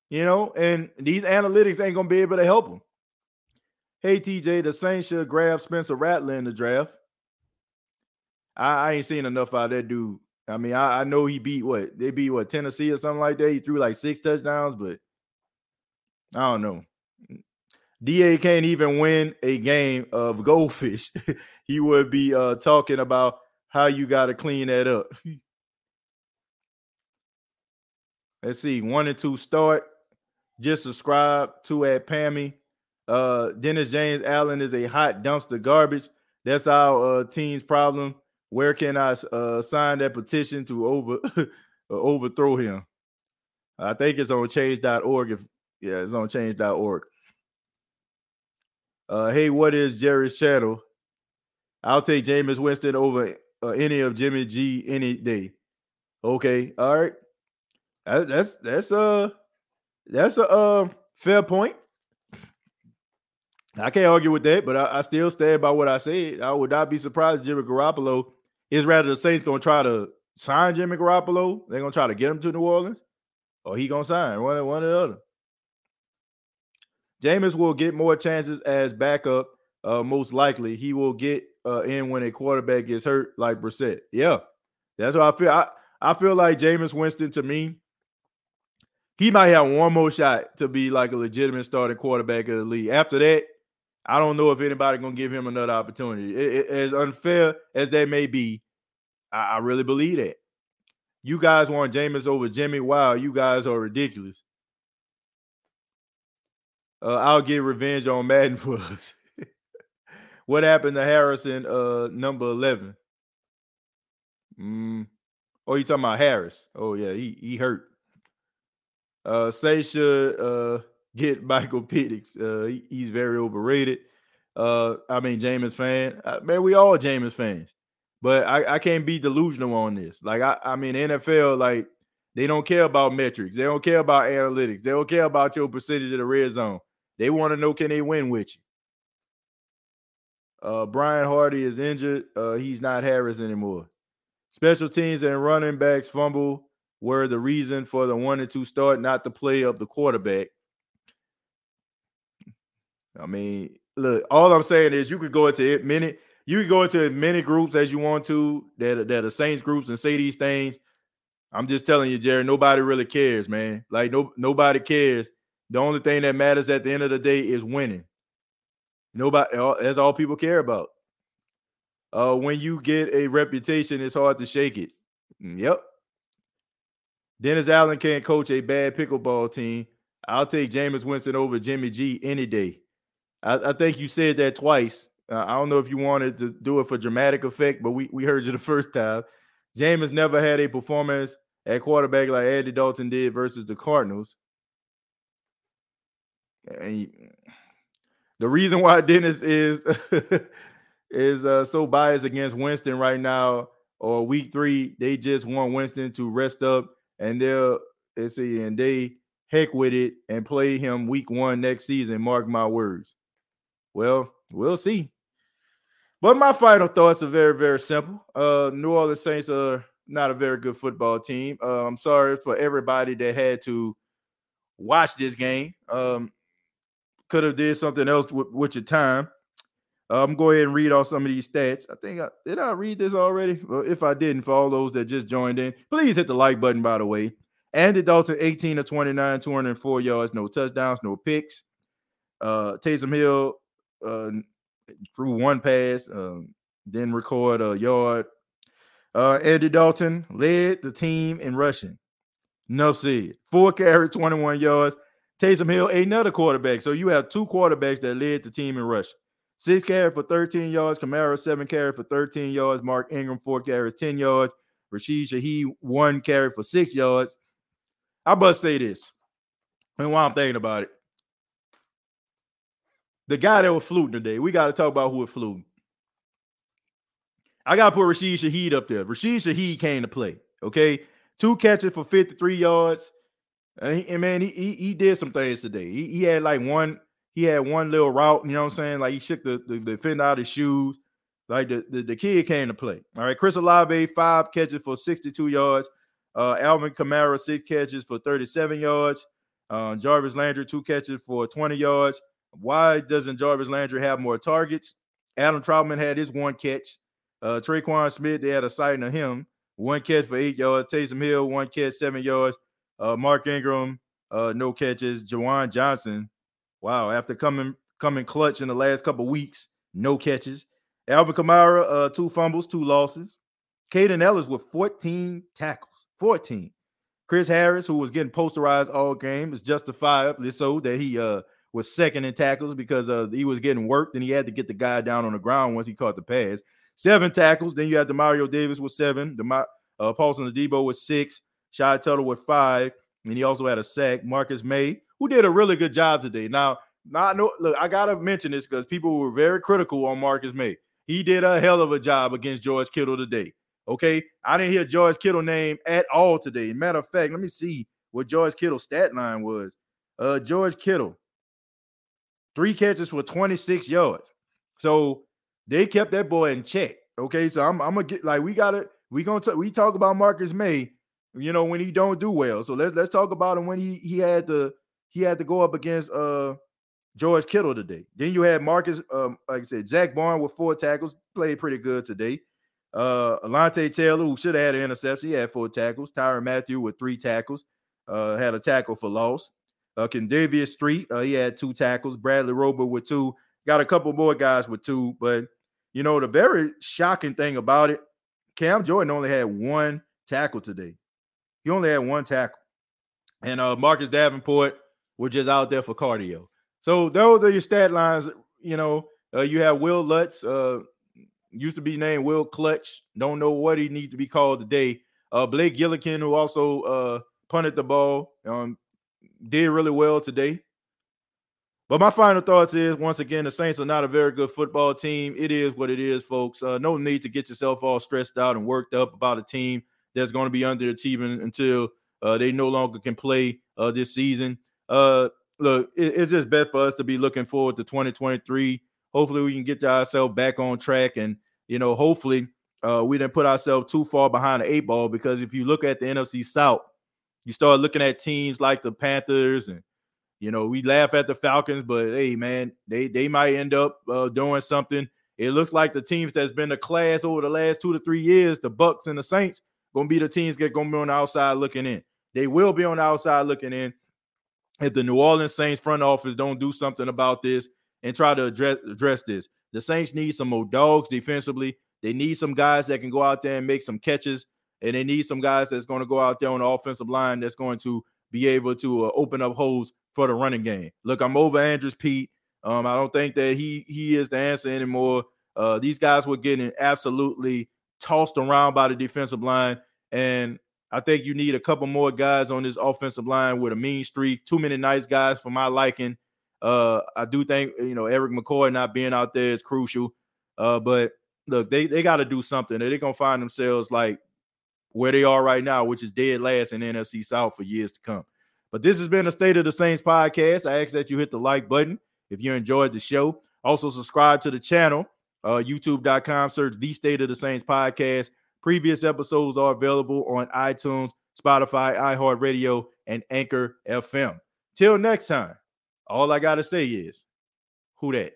You know, and these analytics ain't to be able to help him. Hey TJ, the Saints should grab Spencer Rattler in the draft. I, I ain't seen enough out of that dude. I mean, I, I, know he beat what they beat what Tennessee or something like that. He threw like six touchdowns, but I don't know. Da can't even win a game of goldfish. he would be uh, talking about how you got to clean that up. Let's see, one and two start. Just subscribe to at Pammy. Uh, Dennis James Allen is a hot dumpster garbage. That's our uh, team's problem. Where can I uh, sign that petition to over uh, overthrow him? I think it's on change.org. If yeah, it's on change.org. Uh, hey, what is Jerry's channel? I'll take Jameis Winston over uh, any of Jimmy G any day. Okay, all right. That, that's that's uh that's a uh, fair point. I can't argue with that, but I, I, still stand by what I said. I would not be surprised if Jimmy Garoppolo is rather the Saints going to try to sign Jimmy Garoppolo. They're going to try to get him to New Orleans, or he going to sign one, one or the other. Jameis will get more chances as backup. Uh, most likely, he will get uh, in when a quarterback gets hurt, like Brissett. Yeah, that's what I feel. I, I feel like Jameis Winston to me, he might have one more shot to be like a legitimate starting quarterback of the league. After that, I don't know if anybody gonna give him another opportunity. It, it, as unfair as that may be, I, I, really believe that. You guys want Jameis over Jimmy? Wow, you guys are ridiculous. Uh, I'll get revenge on Madden for us. what happened to Harrison? Uh, number eleven. Mm. Oh, you talking about Harris? Oh yeah, he he hurt. Uh, say should uh get Michael Penix. Uh, he, he's very overrated. Uh, I mean, Jameis fan. Uh, man, we all Jameis fans, but I, I can't be delusional on this. Like, I, I mean, NFL, like, they don't care about metrics. They don't care about analytics. They don't care about your percentage of the red zone. They want to know can they win with you. Uh, Brian Hardy is injured. Uh, he's not Harris anymore. Special teams and running backs fumble were the reason for the one and two start, not the play of the quarterback. I mean, look, all I'm saying is you could go into it many, you can go into as many groups as you want to that are, that are Saints groups and say these things. I'm just telling you, Jerry, nobody really cares, man. Like no nobody cares. The only thing that matters at the end of the day is winning. Nobody that's all people care about. Uh, when you get a reputation, it's hard to shake it. Mm, yep. Dennis Allen can't coach a bad pickleball team. I'll take Jameis Winston over Jimmy G any day. I, I think you said that twice. Uh, I don't know if you wanted to do it for dramatic effect, but we, we heard you the first time. Jameis never had a performance at quarterback like Andy Dalton did versus the Cardinals. And the reason why Dennis is is uh, so biased against Winston right now, or week three, they just want Winston to rest up and they'll they see and they heck with it and play him week one next season. Mark my words. Well, we'll see. But my final thoughts are very, very simple. Uh, New Orleans Saints are not a very good football team. Uh, I'm sorry for everybody that had to watch this game. Um, could have did something else with, with your time. I'm um, go ahead and read off some of these stats. I think I did I read this already. Well, if I didn't, for all those that just joined in, please hit the like button. By the way, Andy Dalton, 18 to 29, 204 yards, no touchdowns, no picks. Uh, Taysom Hill uh, threw one pass, um, didn't record a yard. Uh, Andy Dalton led the team in rushing. No see. Four carries, 21 yards. Taysom Hill, another quarterback. So you have two quarterbacks that led the team in rushing. Six carry for 13 yards. Kamara, seven carry for 13 yards. Mark Ingram, four carries, 10 yards. Rashid Shaheed, one carry for six yards. I must say this. And while I'm thinking about it, the guy that was fluting today, we got to talk about who was fluting. I got to put Rashid Shaheed up there. Rashid Shaheed came to play. Okay. Two catches for 53 yards. And, he, and man, he, he, he did some things today. He, he had like one he had one little route, you know what I'm saying? Like he shook the, the, the defender out of his shoes. Like the, the, the, kid came to play. All right. Chris Olave, five catches for 62 yards. Uh, Alvin Kamara, six catches for 37 yards. Uh, Jarvis Landry, two catches for 20 yards. Why doesn't Jarvis Landry have more targets? Adam Trautman had his one catch. Uh, Tre'Quan Smith, they had a sighting of him. One catch for eight yards. Taysom Hill, one catch, seven yards. Uh, Mark Ingram, uh, no catches. Juwan Johnson, Wow, after coming coming clutch in the last couple weeks, no catches. Alvin Kamara, uh, two fumbles, two losses. Kaden Elliss with 14 tackles. 14. Chris Harris, who was getting posterized all game, is justifiably so that he uh was second in tackles because uh he was getting worked and he had to get the guy down on the ground once he caught the pass. Seven tackles. Then you had Demario Davis with seven. The uh, Paulson Adebo with six. Shy Tuttle with five, and he also had a sack. Marcus Maye who did a really good job today. Now, not no look, I gotta mention this because people were very critical on Marcus Maye. He did a hell of a job against George Kittle today. Okay, I didn't hear George Kittle name at all today. Matter of fact, let me see what George Kittle's stat line was. Uh, George Kittle, three catches for 26 yards. So they kept that boy in check. Okay, so I'm, I'm gonna get like we gotta we gonna t- we talk about Marcus Maye, you know, when he don't do well. So let's let's talk about him when he he had the he had to go up against uh George Kittle today. Then you had Marcus, um, like I said, Zack Baun with four tackles, played pretty good today. Uh Alontae Taylor, who should have had an interception, he had four tackles. Tyrann Mathieu with three tackles, uh, had a tackle for loss. Uh Street, uh, he had two tackles. Bradley Roby with two, got a couple more guys with two, but you know, the very shocking thing about it, Cam Jordan only had one tackle today. He only had one tackle. And uh Marcus Davenport were just out there for cardio. So those are your stat lines. You know, uh, you have Wil Lutz, uh, used to be named Will Clutch. Don't know what he needs to be called today. Uh, Blake Gillikin, who also uh, punted the ball, um, did really well today. But my final thoughts is once again, the Saints are not a very good football team. It is what it is, folks. Uh, no need to get yourself all stressed out and worked up about a team that's going to be underachieving until uh, they no longer can play uh, this season uh, look, it, it's just best for us to be looking forward to 2023. Hopefully, we can get ourselves back on track, and you know, hopefully, uh, we didn't put ourselves too far behind the eight ball. Because if you look at the NFC South, you start looking at teams like the Panthers and You know, we laugh at the Falcons, but hey, man, they they might end up uh, doing something. It looks like the teams that's been the class over the last two to three years, the Bucks and the Saints, gonna be the teams that gonna be on the outside looking in. They will be on the outside looking in if the New Orleans Saints front office don't do something about this and try to address address this. The Saints need some more dogs defensively. They need some guys that can go out there and make some catches, and they need some guys that's going to go out there on the offensive line that's going to be able to uh, open up holes for the running game. Look, I'm over Andrus Peat. Um, I don't think that he he is the answer anymore. Uh, these guys were getting absolutely tossed around by the defensive line, and I think you need a couple more guys on this offensive line with a mean streak. Too many nice guys for my liking. Uh, I do think you know Erik McCoy not being out there is crucial. Uh, but look, they they got to do something. They're gonna find themselves like where they are right now, which is dead last in NFC South for years to come. But this has been a State of the Saints podcast. I ask that you hit the like button if you enjoyed the show. Also, subscribe to the channel, uh, youtube.com, search the State of the Saints podcast. Previous episodes are available on iTunes, Spotify, iHeartRadio, and Anchor FM. Till next time, all I got to say is, who that?